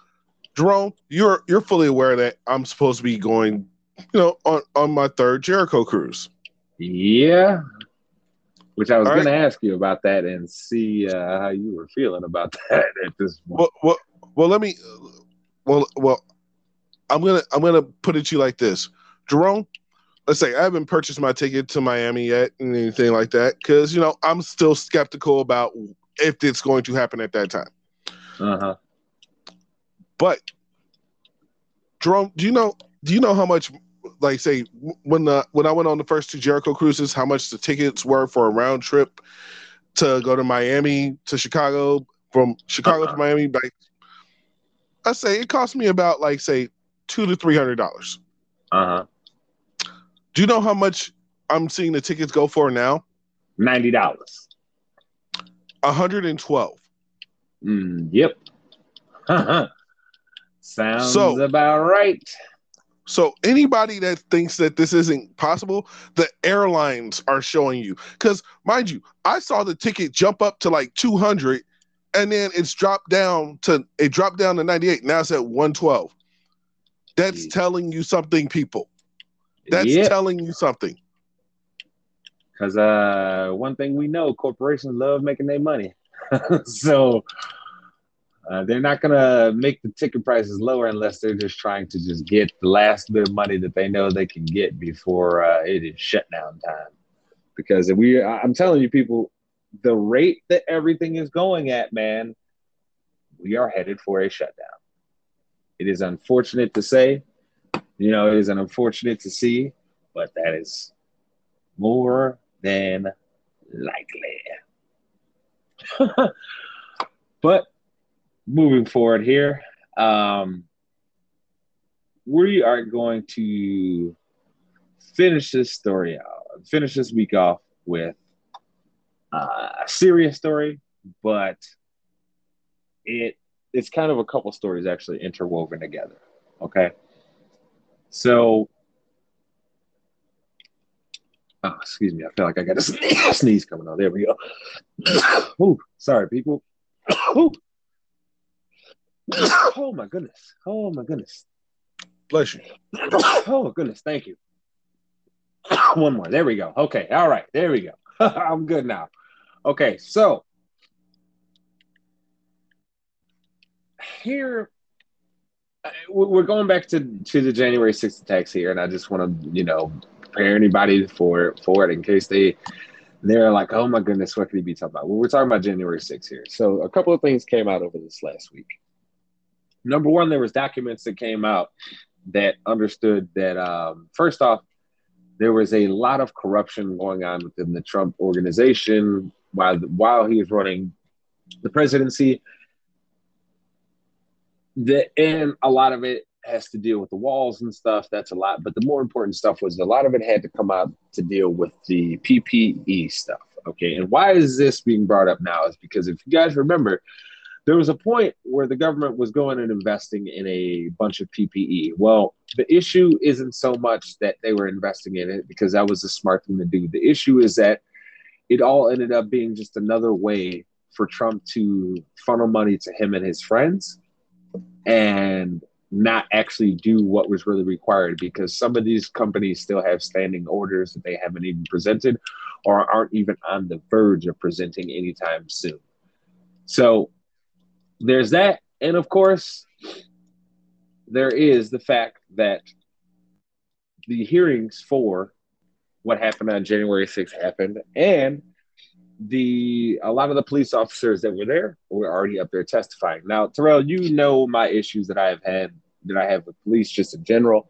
Jerome, you're you're fully aware that I'm supposed to be going you know, on, on my third Jericho cruise. Yeah. Which I was going right. to ask you about that and see uh, how you were feeling about that at this point. Well, well, well, let me. Well, well, I'm gonna I'm gonna put it to you like this, Jerome. Let's say I haven't purchased my ticket to Miami yet and anything like that because you know I'm still skeptical about if it's going to happen at that time. Uh huh. But Jerome, do you know do you know how much like say when the when I went on the first two Jericho cruises, how much the tickets were for a round trip to go to Miami to Chicago from Chicago uh-huh. to Miami. Like I say, it cost me about like say two to three hundred dollars. Uh huh. Do you know how much I'm seeing the tickets go for now? Ninety dollars. hundred and twelve. Mm, yep. Sounds so, about right. So anybody that thinks that this isn't possible, the airlines are showing you. Because mind you, I saw the ticket jump up to like 200 and then it's dropped down to it dropped down to 98. Now it's at 112. That's telling you something, people. That's telling you something. Because uh, one thing we know, corporations love making their money. so uh, they're not going to make the ticket prices lower unless they're just trying to just get the last bit of money that they know they can get before uh, it is shutdown time. Because we, I'm telling you, people, the rate that everything is going at, man, we are headed for a shutdown. It is unfortunate to say, you know, it is an unfortunate to see, but that is more than likely. but moving forward here, um, we are going to finish this story out, finish this week off with uh, a serious story, but it it's kind of a couple stories actually interwoven together. Okay, so. Oh, excuse me. I feel like I got a sneeze coming on. There we go. Ooh, sorry, people. Ooh. oh my goodness. Oh my goodness. Bless you. Oh my goodness. Thank you. One more. There we go. Okay. All right. There we go. I'm good now. Okay. So here uh, we're going back to to the January 6th attacks here, and I just want to you know prepare anybody for for it in case they they're like, oh my goodness, what could he be talking about? Well, we're talking about January 6th here. So a couple of things came out over this last week number one, there was documents that came out that understood that um, first off, there was a lot of corruption going on within the Trump organization while while he was running the presidency. The, and a lot of it has to deal with the walls and stuff. That's a lot. But the more important stuff was a lot of it had to come out to deal with the PPE stuff. Okay. And why is this being brought up now? Is because if you guys remember, there was a point where the government was going and investing in a bunch of PPE. Well, the issue isn't so much that they were investing in it because that was a smart thing to do. The issue is that it all ended up being just another way for Trump to funnel money to him and his friends and not actually do what was really required because some of these companies still have standing orders that they haven't even presented or aren't even on the verge of presenting anytime soon. So there's that. And of course, there is the fact that the hearings for what happened on January 6th happened, and the a lot of the police officers that were there were already up there testifying. Now, Terrell, you know my issues that I have had that I have with police just in general.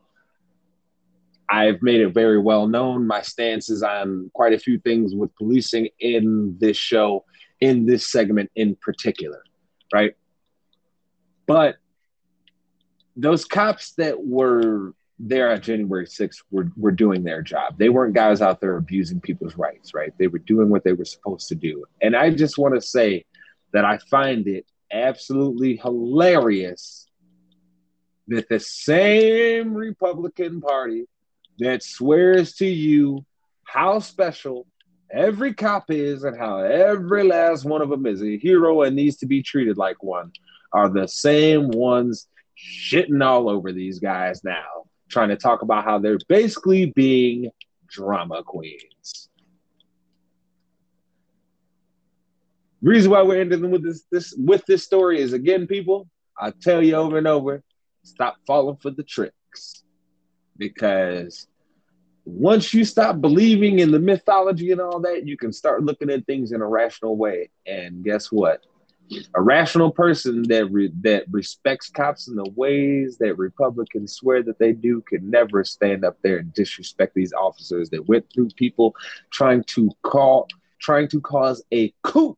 I've made it very well known my stances on quite a few things with policing in this show, in this segment in particular, right? But those cops that were there on January 6th were, were doing their job. They weren't guys out there abusing people's rights, right? They were doing what they were supposed to do. And I just want to say that I find it absolutely hilarious that the same Republican Party that swears to you how special every cop is and how every last one of them is a hero and needs to be treated like one are the same ones shitting all over these guys now, trying to talk about how they're basically being drama queens. Reason why we're ending with this, this with this story is again, people, I tell you over and over, stop falling for the tricks. Because once you stop believing in the mythology and all that, you can start looking at things in a rational way. And guess what? A rational person that re- that respects cops in the ways that Republicans swear that they do can never stand up there and disrespect these officers that went through people trying to call trying to cause a coup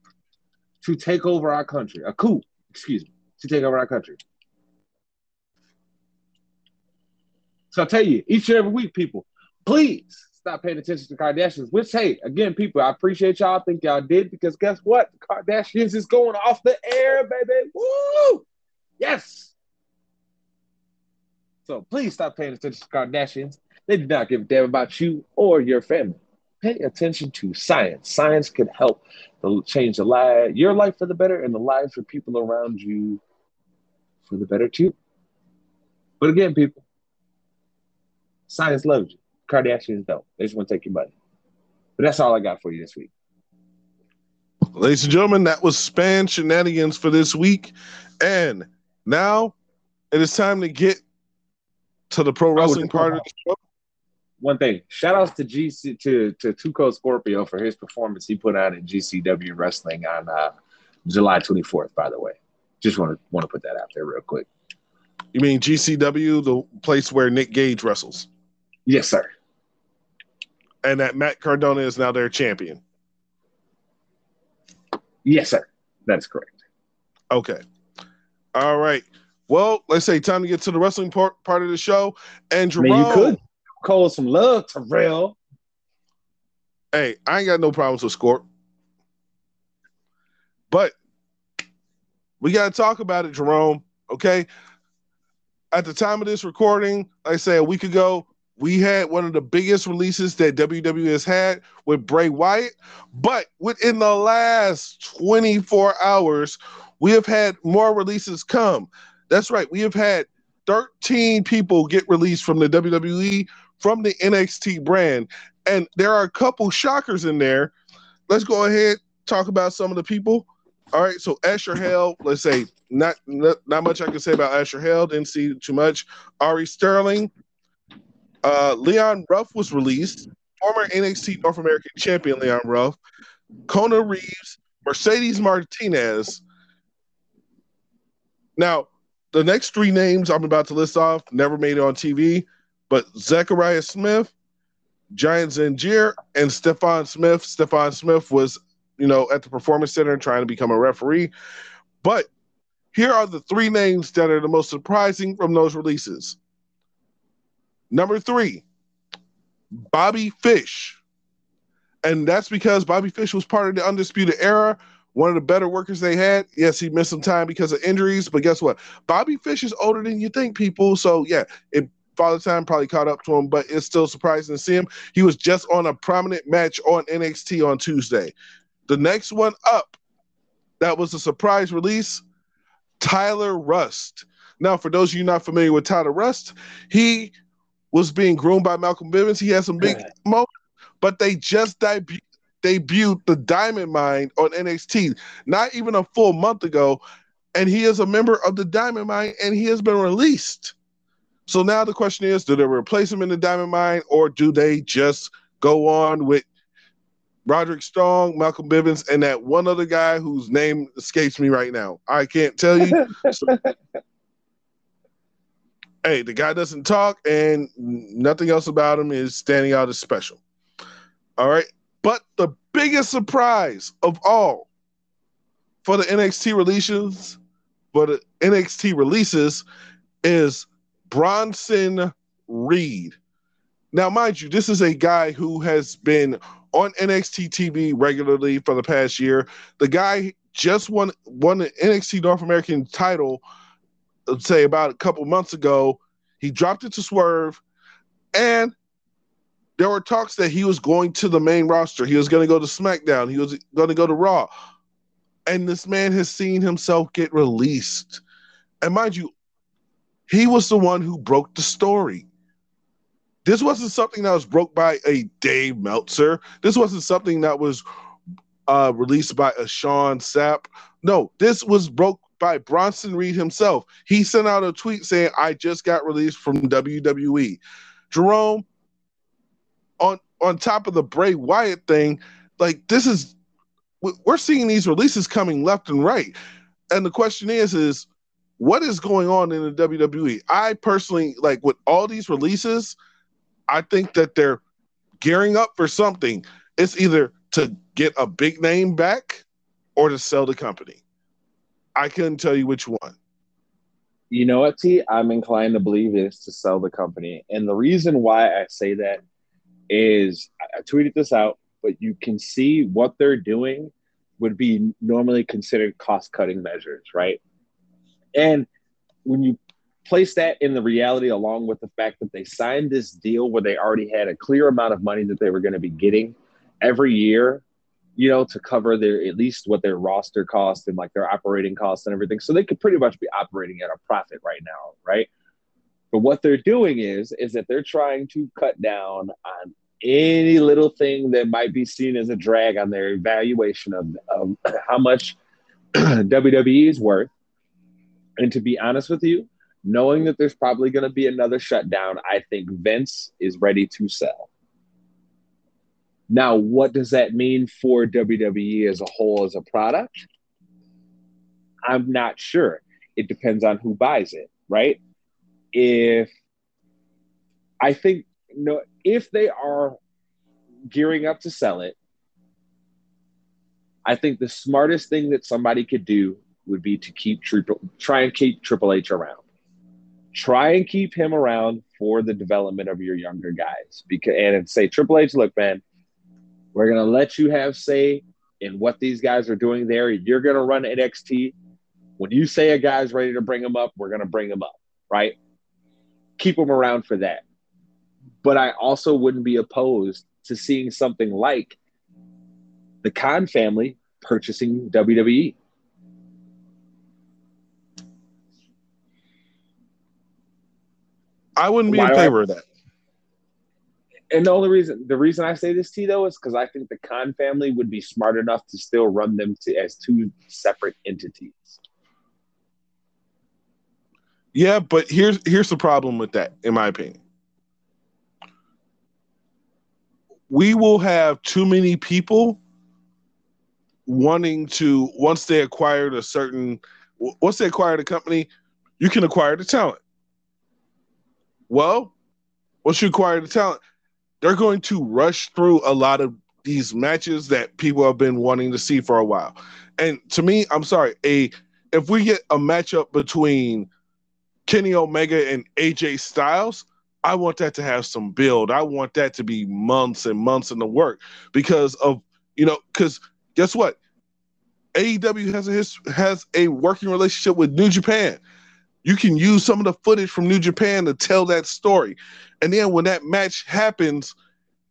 to take over our country. A coup, excuse me, to take over our country. So I tell you, each and every week, people, please stop paying attention to Kardashians. Which, hey, again, people, I appreciate y'all. I think y'all did because guess what? Kardashians is going off the air, baby. Woo! Yes. So please stop paying attention to Kardashians. They do not give a damn about you or your family. Pay attention to science. Science can help change the life, your life for the better, and the lives of people around you for the better too. But again, people, science loves you. Kardashians don't. They just want to take your money. But that's all I got for you this week. Ladies and gentlemen, that was Span Shenanigans for this week. And now it is time to get to the pro wrestling oh, part of the show. One thing, shout outs to GC to to 2 Cold Scorpio for his performance he put out at GCW wrestling on uh, July 24th, by the way. Just want to want to put that out there real quick. You mean GCW, the place where Nick Gage wrestles? Yes, sir. And that Matt Cardona is now their champion. Yes, sir. That's correct. Okay. All right. Well, let's say time to get to the wrestling part part of the show. And Jerome, Man, you could call some love, Terrell. Hey, I ain't got no problems with Scorp. But we got to talk about it, Jerome. Okay. At the time of this recording, like I say a week ago, we had one of the biggest releases that WWE has had with Bray Wyatt. But within the last 24 hours, we have had more releases come. That's right. We have had 13 people get released from the WWE from the NXT brand. And there are a couple shockers in there. Let's go ahead talk about some of the people. All right, so Asher Hale, let's say not, not not much I can say about Asher Hale. Didn't see too much. Ari Sterling, uh, Leon Ruff was released. Former NXT North American champion Leon Ruff, Kona Reeves, Mercedes Martinez. Now, the next three names I'm about to list off never made it on TV, but Zechariah Smith, Giant Zanjeer, and Stefan Smith. Stefan Smith was, you know, at the Performance Center trying to become a referee. But Here are the three names that are the most surprising from those releases. Number three, Bobby Fish. And that's because Bobby Fish was part of the Undisputed Era, one of the better workers they had. Yes, he missed some time because of injuries, but guess what? Bobby Fish is older than you think, people. So, yeah, it Father Time probably caught up to him, but it's still surprising to see him. He was just on a prominent match on NXT on Tuesday. The next one up, that was a surprise release, Tyler Rust. Now, for those of you not familiar with Tyler Rust, he was being groomed by Malcolm Bivens. He had some big moments, but they just debuted, debuted the Diamond Mine on NXT not even a full month ago, and he is a member of the Diamond Mine, and he has been released. So now the question is, do they replace him in the Diamond Mine, or do they just go on with Roderick Strong, Malcolm Bivens, and that one other guy whose name escapes me right now? I can't tell you. so, hey, the guy doesn't talk, and nothing else about him is standing out as special. All right. But the biggest surprise of all for the NXT releases, for the NXT releases, is Bronson Reed. Now, mind you, this is a guy who has been on NXT TV regularly for the past year. The guy just won won the NXT North American title, say about a couple months ago. He dropped it to Swerve, and there were talks that he was going to the main roster. He was going to go to SmackDown. He was going to go to Raw. And this man has seen himself get released. And mind you, he was the one who broke the story. This wasn't something that was broke by a Dave Meltzer. This wasn't something that was uh, released by a Sean Sapp. No, this was broke by Bronson Reed himself. He sent out a tweet saying, I just got released from WWE. Jerome, on on top of the Bray Wyatt thing, like this is we're seeing these releases coming left and right. And the question is, is what is going on in the WWE? I personally like with all these releases, I think that they're gearing up for something. It's either to get a big name back or to sell the company. I couldn't tell you which one. You know what, T? I'm inclined to believe it is to sell the company. And the reason why I say that is I tweeted this out, but you can see what they're doing would be normally considered cost cutting measures, right? And when you place that in the reality along with the fact that they signed this deal where they already had a clear amount of money that they were going to be getting every year you know to cover their at least what their roster cost and like their operating costs and everything. So they could pretty much be operating at a profit right now right? But what they're doing is is that they're trying to cut down on any little thing that might be seen as a drag on their evaluation of, of how much WWE is worth. And to be honest with you, knowing that there's probably going to be another shutdown, I think Vince is ready to sell. Now, what does that mean for WWE as a whole as a product? I'm not sure. It depends on who buys it, right? If I think no, if they are gearing up to sell it, I think the smartest thing that somebody could do would be to keep triple, try and keep Triple H around. Try and keep him around for the development of your younger guys. Because and say Triple H, look, man, we're gonna let you have say in what these guys are doing there. You're gonna run NXT. When you say a guy's ready to bring him up, we're gonna bring him up, right? Keep him around for that. But I also wouldn't be opposed to seeing something like the Khan family purchasing WWE I wouldn't be Why in favor I, of that. And the only reason the reason I say this to you though is because I think the Khan family would be smart enough to still run them to, as two separate entities. Yeah, but here's here's the problem with that, in my opinion. We will have too many people wanting to once they acquired a certain once they acquired a company, you can acquire the talent. Well, once you acquire the talent, they're going to rush through a lot of these matches that people have been wanting to see for a while. And to me, I'm sorry, a if we get a matchup between Kenny Omega and AJ Styles, I want that to have some build. I want that to be months and months in the work because of you know because guess what AEW has a has a working relationship with New Japan. You can use some of the footage from New Japan to tell that story, and then when that match happens,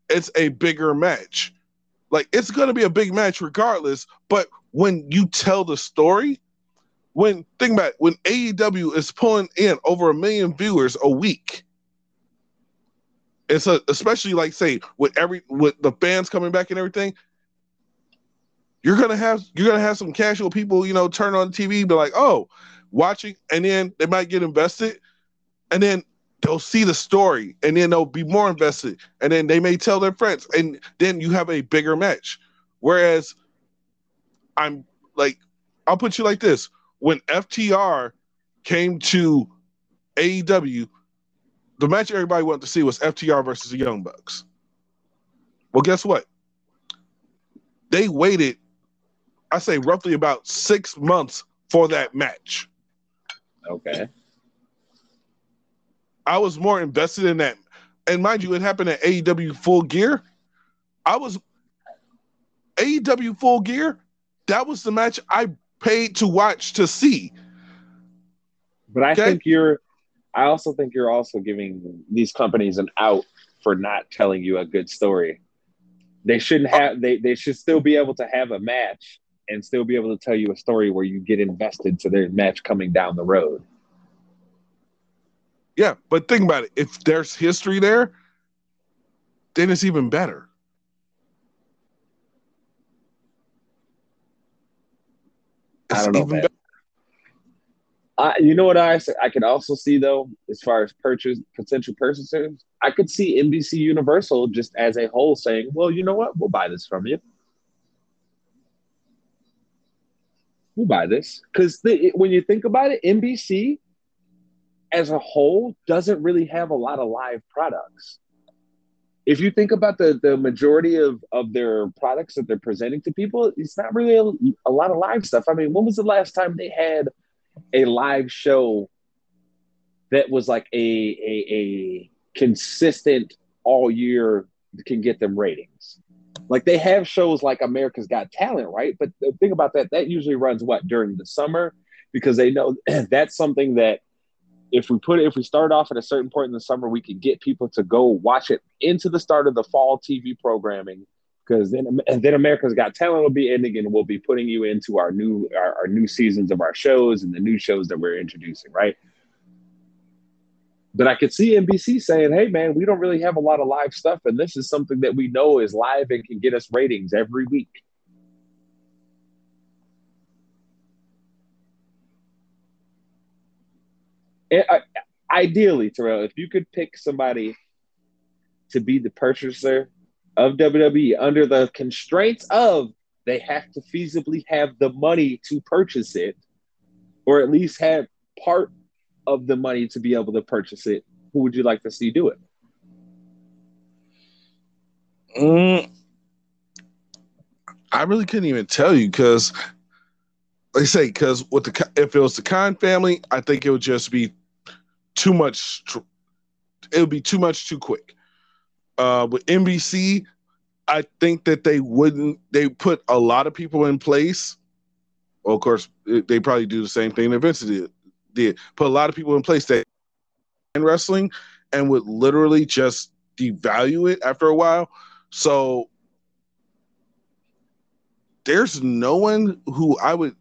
it's a bigger match. Like it's going to be a big match regardless. But when you tell the story, when think about it, when AEW is pulling in over a million viewers a week, it's a especially like say with every with the fans coming back and everything, you're gonna have you're gonna have some casual people, you know, turn on TV, be like, oh, watching, and then they might get invested, and then they'll see the story, and then they'll be more invested, and then they may tell their friends, and then you have a bigger match. Whereas I'm like, I'll put you like this: when FTR came to AEW, the match everybody wanted to see was FTR versus the Young Bucks. Well, guess what? They waited I say roughly about six months for that match. Okay. I was more invested in that. And mind you, it happened at AEW Full Gear. I was AEW Full Gear. That was the match I paid to watch to see. But I okay? think you're I also think you're also giving these companies an out for not telling you a good story. They shouldn't uh, have they they should still be able to have a match and still be able to tell you a story where you get invested to their match coming down the road. Yeah, but think about it. If there's history there, then it's even better. It's I don't know, man. I, you know what I I could also see though, as far as purchase potential purchasers, I could see NBC Universal just as a whole saying, "Well, you know what, we'll buy this from you." We'll buy this because when you think about it, NBC as a whole doesn't really have a lot of live products. If you think about the the majority of of their products that they're presenting to people, it's not really a, a lot of live stuff. I mean, when was the last time they had a live show that was like a a, a consistent all year can get them ratings? Like they have shows like America's Got Talent, right? But the thing about that, that usually runs what during the summer because they know that's something that if we put it, if we start off at a certain point in the summer, we can get people to go watch it into the start of the fall TV programming. Because then, and then America's Got Talent will be ending, and we'll be putting you into our new our, our new seasons of our shows and the new shows that we're introducing, right? But I could see NBC saying, hey, man, we don't really have a lot of live stuff. And this is something that we know is live and can get us ratings every week. Uh, ideally, Terrell, if you could pick somebody to be the purchaser of WWE under the constraints of they have to feasibly have the money to purchase it, or at least have part of the money to be able to purchase it, who would you like to see do it? Mm, I really couldn't even tell you because, they say, because with the if it was the Khan family, I think it would just be too much. It would be too much too quick. Uh, with NBC, I think that they wouldn't. They put a lot of people in place. Well, of course, they probably do the same thing that Vince did did put a lot of people in place that in wrestling and would literally just devalue it after a while. So there's no one who I would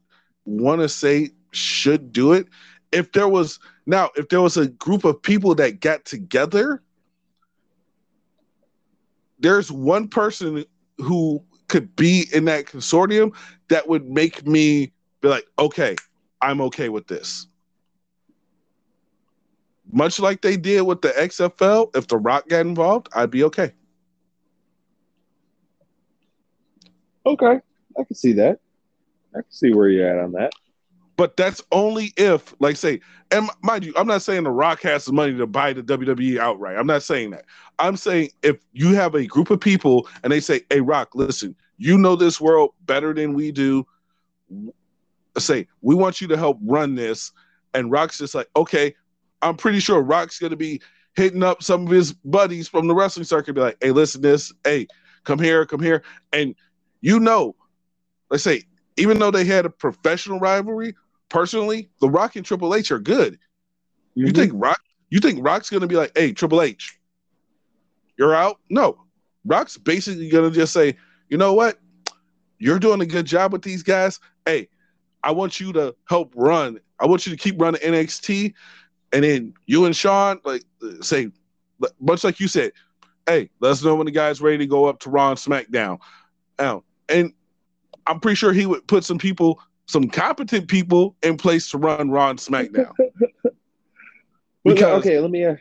want to say should do it. If there was now, if there was a group of people that got together, there's one person who could be in that consortium that would make me be like, okay, I'm okay with this much like they did with the XFL, if The Rock got involved, I'd be okay. Okay, I can see that. I can see where you're at on that. But that's only if, like, say, and mind you, I'm not saying The Rock has the money to buy the WWE outright. I'm not saying that. I'm saying if you have a group of people and they say, "Hey, Rock, listen, you know this world better than we do. say, we want you to help run this. And Rock's just like, okay, I'm pretty sure Rock's gonna be hitting up some of his buddies from the wrestling circuit, be like, hey, listen, this, hey, come here, come here. And you know, let's say, even though they had a professional rivalry, personally, The Rock and Triple H are good. Mm-hmm. You think Rock you think Rock's gonna be like, hey, Triple H, you're out? No. Rock's basically gonna just say, you know what? You're doing a good job with these guys. Hey, I want you to help run. I want you to keep running NXT. And then you and Sean like say, much like you said, hey, let us know when the guy's ready to go up to Raw and SmackDown. Now, and I'm pretty sure he would put some people, some competent people in place to run Raw and SmackDown. because okay, let me. Uh,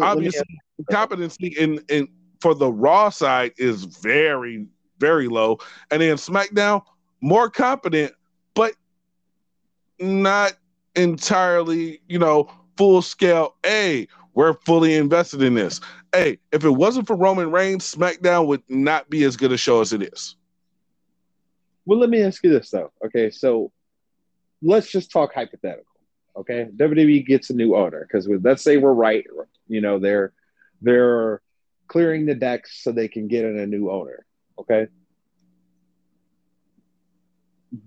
obviously, me, uh, competency in in for the Raw side is very very low, and then SmackDown more competent, but not entirely, you know, full scale. Hey, we're fully invested in this. Hey, if it wasn't for Roman Reigns, SmackDown would not be as good a show as it is. Well, let me ask you this though. Okay, so let's just talk hypothetical. Okay, WWE gets a new owner because let's say we're right. You know, they're they're clearing the decks so they can get in a new owner. Okay.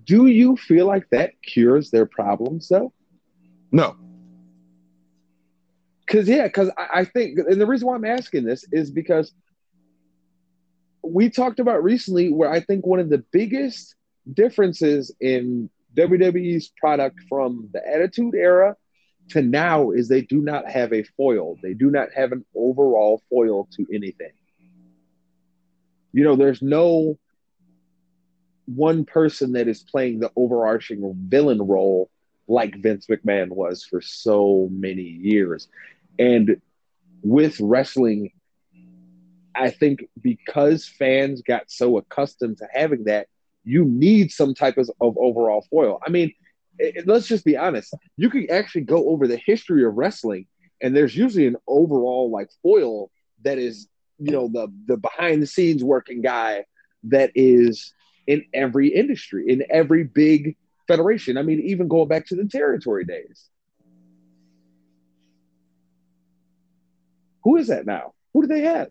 Do you feel like that cures their problems though? No. Cause yeah, because I, I think and the reason why I'm asking this is because we talked about recently where I think one of the biggest differences in WWE's product from the Attitude Era to now is they do not have a foil. They do not have an overall foil to anything. You know, there's no one person that is playing the overarching villain role like Vince McMahon was for so many years. And with wrestling, I think because fans got so accustomed to having that, you need some type of, of overall foil. I mean, it, let's just be honest. You can actually go over the history of wrestling, and there's usually an overall like foil that is, you know, the the behind the scenes working guy that is in every industry, in every big federation. I mean, even going back to the territory days. Who is that now? Who do they have?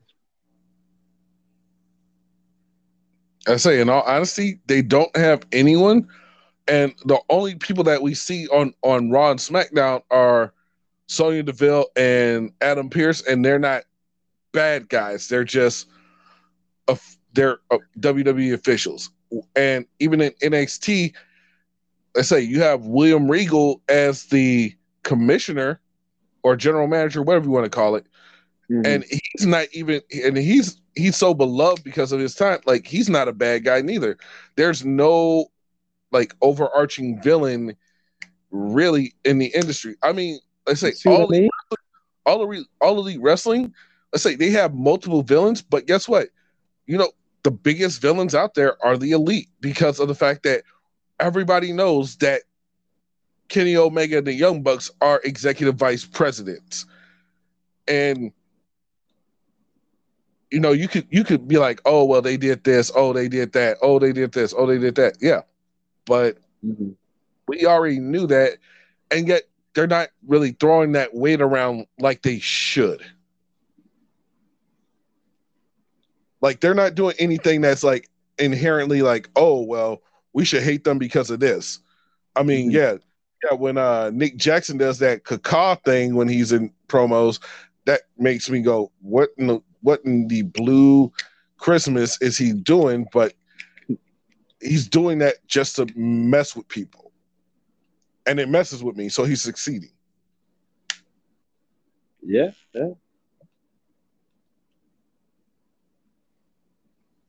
I say, in all honesty, they don't have anyone, and the only people that we see on on Raw and SmackDown are Sonya Deville and Adam Pearce, and they're not bad guys. They're just a, they're uh, a WWE officials, and even in NXT, I say you have William Regal as the commissioner or general manager, whatever you want to call it, mm-hmm. and he's not even, and he's he's so beloved because of his time. Like he's not a bad guy neither. There's no like overarching villain really in the industry. I mean, let's say all the, all elite, all elite wrestling. Let's say they have multiple villains, but guess what? You know, the biggest villains out there are the elite because of the fact that everybody knows that Kenny Omega and the Young Bucks are executive vice presidents. And you know, you could you could be like, oh well, they did this, oh they did that, oh they did this, oh they did that. Yeah, but mm-hmm. we already knew that, and yet they're not really throwing that weight around like they should. Like they're not doing anything that's like inherently like, oh well, we should hate them because of this. I mean, mm-hmm. yeah, yeah. When uh Nick Jackson does that caca thing when he's in promos, that makes me go, what in the what in the blue Christmas is he doing? But he's doing that just to mess with people. And it messes with me, so he's succeeding. Yeah, yeah.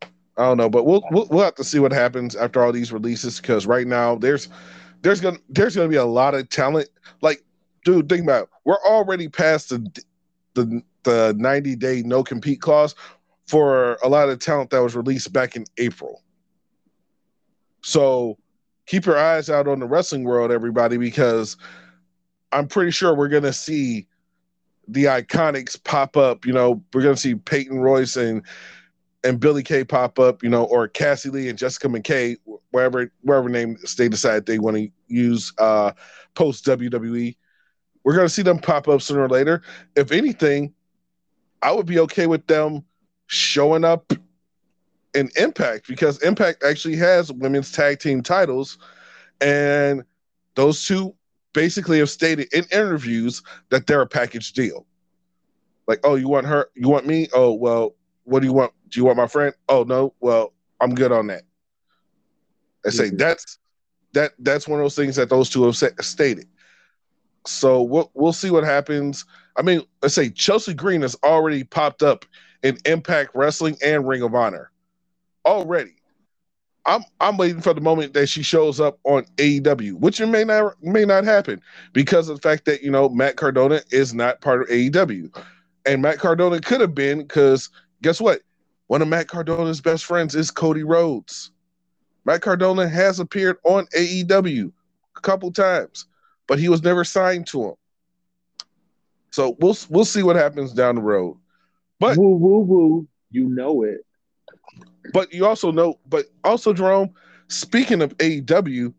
I don't know, but we'll, we'll we'll have to see what happens after all these releases because right now there's there's gonna there's gonna be a lot of talent. Like, dude, think about it. we're already past the the the 90 day no compete clause for a lot of talent that was released back in April. So keep your eyes out on the wrestling world, everybody, because I'm pretty sure we're gonna see the iconics pop up. You know, we're gonna see Peyton Royce and and Billy Kay pop up, you know, or Cassie Lee and Jessica McKay. wherever wherever name they decide they want to use uh, post WWE. We're going to see them pop up sooner or later. If anything, I would be okay with them showing up in Impact because Impact actually has women's tag team titles, and those two basically have stated in interviews that they're a package deal. Like, oh, you want her? You want me? Oh, well, what do you want? Do you want my friend? Oh no, well, I'm good on that. I say mm-hmm. that's that that's one of those things that those two have stated. So we'll we'll see what happens. I mean, let's say Chelsea Green has already popped up in Impact Wrestling and Ring of Honor already. I'm I'm waiting for the moment that she shows up on AEW, which may not may not happen because of the fact that you know Matt Cardona is not part of AEW, and Matt Cardona could have been because guess what? One of Matt Cardona's best friends is Cody Rhodes. Matt Cardona has appeared on AEW a couple times, but he was never signed to him. So we'll we'll see what happens down the road. But woo woo woo, you know it. But you also know, but also Jerome, speaking of AEW,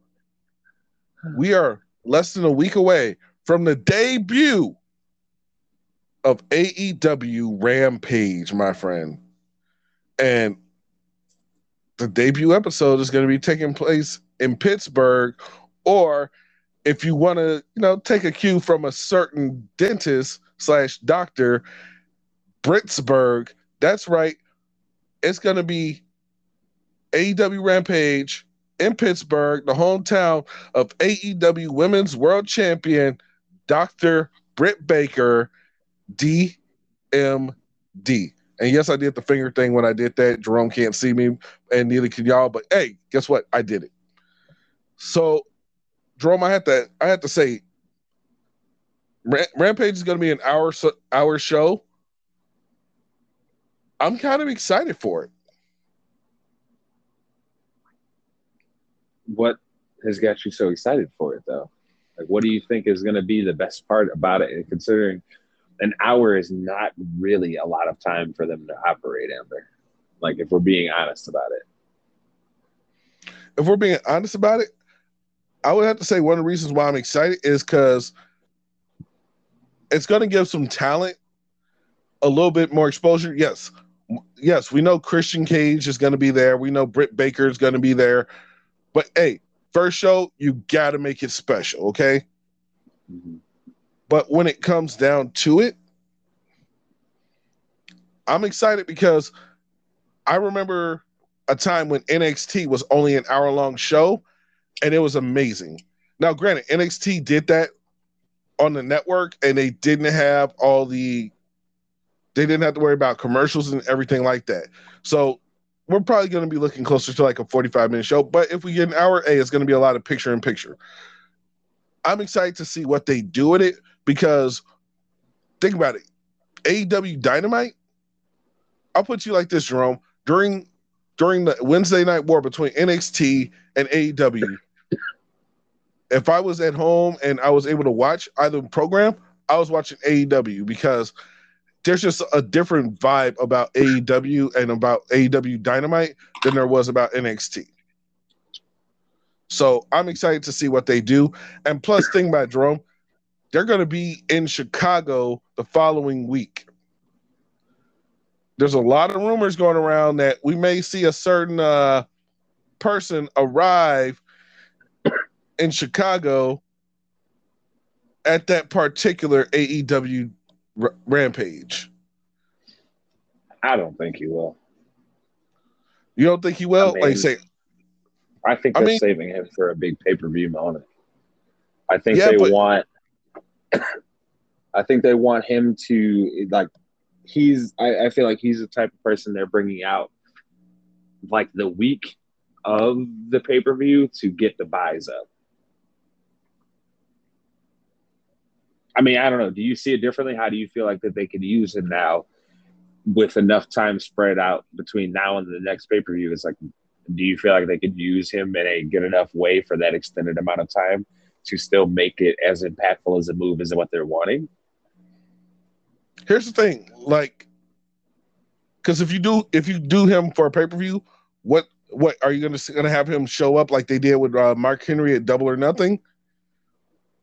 we are less than a week away from the debut of AEW Rampage, my friend. And the debut episode is going to be taking place in Pittsburgh, or if you want to, you know, take a cue from a certain dentist slash doctor, Brittsburgh. That's right. It's going to be AEW Rampage in Pittsburgh, the hometown of AEW Women's World Champion Dr. Britt Baker, DMD. And yes, I did the finger thing when I did that. Jerome can't see me, and neither can y'all. But hey, guess what? I did it. So, Jerome, I had to I had to say, Rampage is going to be an hour hour show. I'm kind of excited for it. What has got you so excited for it, though? Like, what do you think is going to be the best part about it? And considering an hour is not really a lot of time for them to operate under. Like, if we're being honest about it. If we're being honest about it, I would have to say one of the reasons why I'm excited is because it's going to give some talent a little bit more exposure. Yes, yes, we know Christian Cage is going to be there. We know Britt Baker is going to be there. But hey, first show, you got to make it special, okay? Mm-hmm. But when it comes down to it, I'm excited because I remember a time when NXT was only an hour long show and it was amazing. Now, granted, NXT did that on the network and they didn't have all the they didn't have to worry about commercials and everything like that. So we're probably going to be looking closer to like a 45 minute show. But if we get an hour A, it's going to be a lot of picture in picture. I'm excited to see what they do with it because think about it. AEW Dynamite, I'll put you like this, Jerome. During during the Wednesday night war between NXT and AEW, if I was at home and I was able to watch either program, I was watching AEW because there's just a different vibe about AEW and about AEW Dynamite than there was about NXT. So I'm excited to see what they do. And plus, thing about Jerome, they're going to be in Chicago the following week. There's a lot of rumors going around that we may see a certain uh, person arrive in Chicago at that particular AEW R- Rampage. I don't think he will. You don't think he will? I mean, like say, I think they're I mean, saving him for a big pay per view moment. I think yeah, they but, want. I think they want him to like. He's. I, I feel like he's the type of person they're bringing out, like the week of the pay per view to get the buys up. I mean, I don't know. Do you see it differently? How do you feel like that they could use him now with enough time spread out between now and the next pay per view? It's like, do you feel like they could use him in a good enough way for that extended amount of time to still make it as impactful as a move as what they're wanting? Here's the thing, like, because if you do if you do him for a pay per view, what what are you gonna gonna have him show up like they did with uh, Mark Henry at Double or Nothing,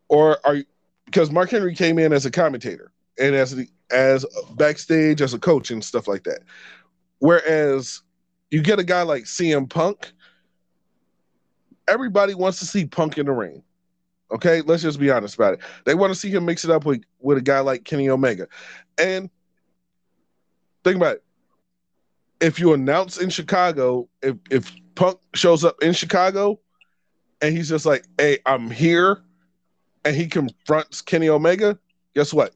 or are you because Mark Henry came in as a commentator and as the as backstage as a coach and stuff like that, whereas you get a guy like CM Punk. Everybody wants to see Punk in the ring. Okay, let's just be honest about it. They want to see him mix it up with, with a guy like Kenny Omega. And think about it. If you announce in Chicago, if if Punk shows up in Chicago and he's just like, hey, I'm here, and he confronts Kenny Omega, guess what?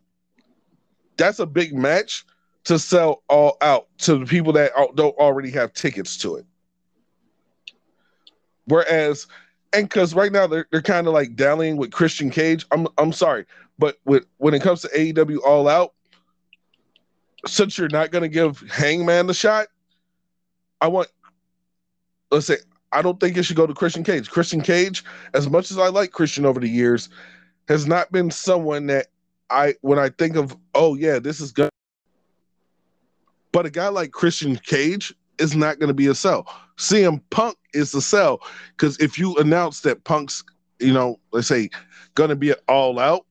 That's a big match to sell all out to the people that don't already have tickets to it. Whereas and because right now they're they're kind of like dallying with Christian Cage. I'm I'm sorry, but with when it comes to AEW All Out, since you're not going to give Hangman the shot, I want. Let's say I don't think it should go to Christian Cage. Christian Cage, as much as I like Christian over the years, has not been someone that I when I think of oh yeah this is good. But a guy like Christian Cage is not going to be a sell. CM Punk is the sell because if you announce that Punk's, you know, let's say, going to be an all out,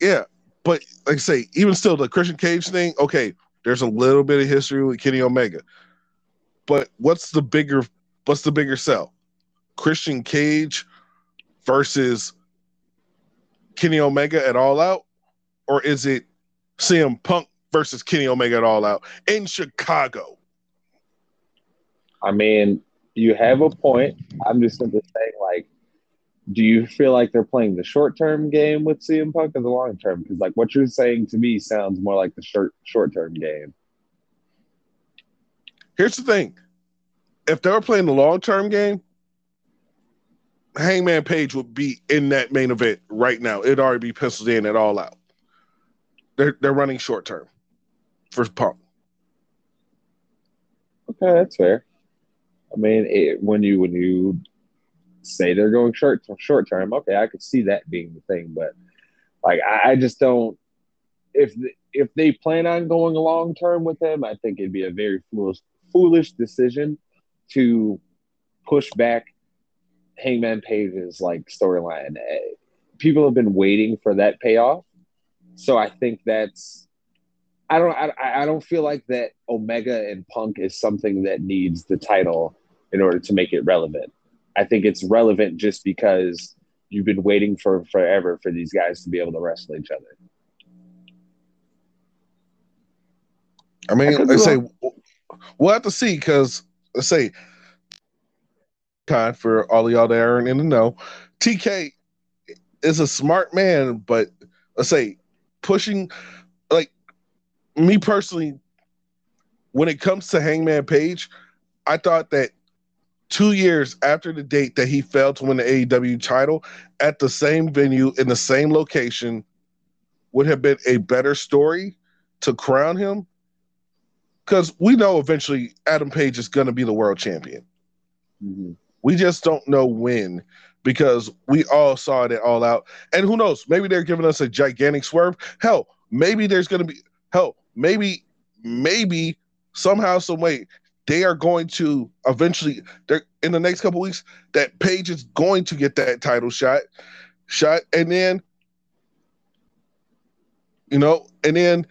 yeah. But like I say, even still, the Christian Cage thing, okay, there's a little bit of history with Kenny Omega, but what's the bigger, what's the bigger sell? Christian Cage versus Kenny Omega at All Out, or is it CM Punk versus Kenny Omega at All Out in Chicago? I mean, you have a point. I'm just simply saying, like, do you feel like they're playing the short term game with CM Punk or the long term? Because like what you're saying to me sounds more like the short short term game. Here's the thing: if they were playing the long term game, Hangman Page would be in that main event right now. It'd already be penciled in at all out. They're they're running short term for Punk. Okay, that's fair. I mean, it, when you when you say they're going short short term, okay, I could see that being the thing, but like I, I just don't. If if they plan on going long term with him, I think it'd be a very foolish foolish decision to push back Hangman Page's like storyline. Eh, people have been waiting for that payoff, so I think that's I don't I, I don't feel like that Omega and Punk is something that needs the title in order to make it relevant. I think it's relevant just because you've been waiting for forever for these guys to be able to wrestle each other. I mean, I let's say we'll have to see because let's say kind for all of y'all that aren't in the know, TK is a smart man, but let's say pushing like me personally, when it comes to Hangman Page, I thought that two years after the date that he failed to win the AEW title at the same venue in the same location would have been a better story to crown him. Because we know eventually Adam Page is going to be the world champion. Mm-hmm. We just don't know when because we all saw it all out. And who knows? Maybe they're giving us a gigantic swerve. Hell, maybe there's going to be, hell, maybe, maybe somehow, some way, they are going to eventually they're in the next couple weeks that Page is going to get that title shot shot and then you know and then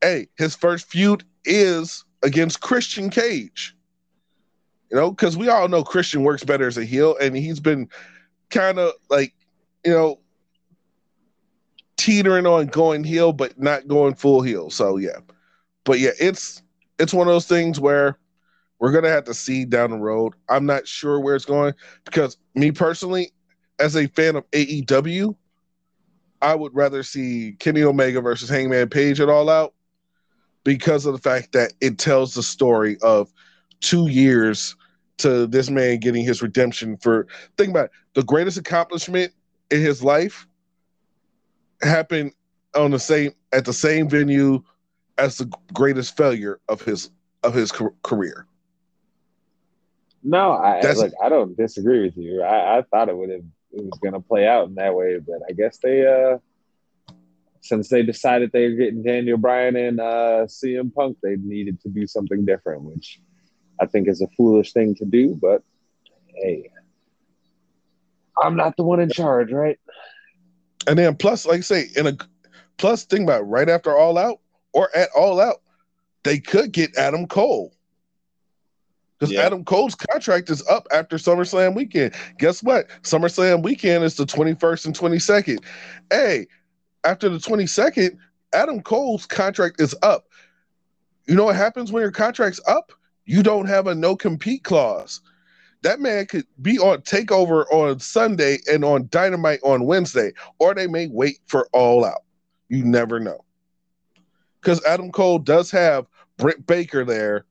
hey his first feud is against Christian Cage you know cuz we all know Christian works better as a heel and he's been kind of like you know teetering on going heel but not going full heel so yeah but yeah it's it's one of those things where we're gonna have to see down the road. I'm not sure where it's going because me personally, as a fan of AEW, I would rather see Kenny Omega versus Hangman Page at All Out because of the fact that it tells the story of two years to this man getting his redemption for think about it, the greatest accomplishment in his life happened on the same at the same venue as the greatest failure of his of his career. No, I That's, I don't disagree with you. I, I thought it would have it was gonna play out in that way, but I guess they uh since they decided they were getting Daniel Bryan and uh CM Punk, they needed to do something different, which I think is a foolish thing to do, but hey, I'm not the one in charge, right? And then plus, like I say, in a plus, think about it, right after All Out or at All Out, they could get Adam Cole. Because yeah. Adam Cole's contract is up after SummerSlam weekend. Guess what? SummerSlam weekend is the 21st and 22nd. Hey, after the 22nd, Adam Cole's contract is up. You know what happens when your contract's up? You don't have a no compete clause. That man could be on takeover on Sunday and on dynamite on Wednesday, or they may wait for all out. You never know. Because Adam Cole does have Britt Baker there,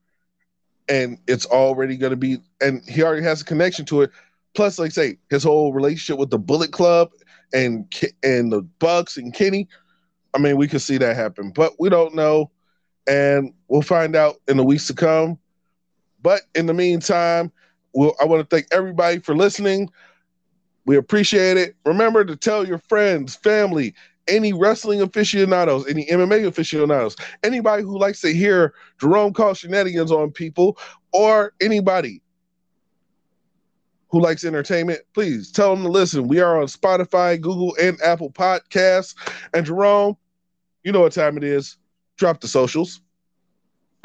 and it's already going to be, and he already has a connection to it. Plus, like I say, his whole relationship with the Bullet Club and and the Bucks and Kenny. I mean, we could see that happen, but we don't know, and we'll find out in the weeks to come. But in the meantime, we'll, I want to thank everybody for listening. We appreciate it. Remember to tell your friends, family, any wrestling aficionados, any MMA aficionados, anybody who likes to hear Jerome call shenanigans on people, or anybody who likes entertainment, please tell them to listen. We are on Spotify, Google, and Apple Podcasts. And Jerome, you know what time it is. Drop the socials.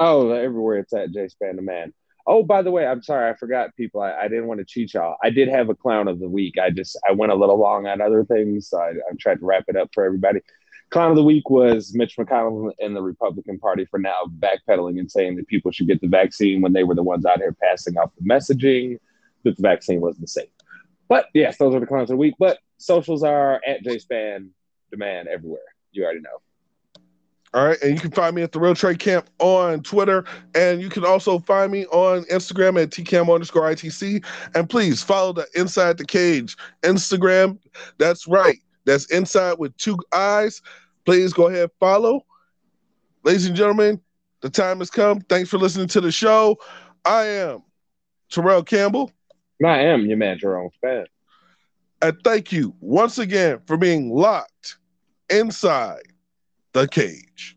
Oh, everywhere it's at J Span the Man. Oh, by the way, I'm sorry, I forgot people. I, I, didn't want to cheat y'all. I did have a clown of the week. I just I went a little long on other things, so I, I tried to wrap it up for everybody. Clown of the week was Mitch McConnell and the Republican Party for now backpedaling and saying that people should get the vaccine when they were the ones out here passing off the messaging that the vaccine wasn't safe. But yes, those are the clowns of the week. But socials are at JSpan the Man everywhere. You already know. All right. And you can find me at the Real Trade Camp on Twitter. And you can also find me on Instagram at TCAM underscore ITC. And please follow the Inside the Cage Instagram. That's right. That's inside with two eyes. Please go ahead follow. Ladies and gentlemen, the time has come. Thanks for listening to the show. I am Terrell Campbell. I am your man, Jerome Span. And thank you once again for being locked inside the cage.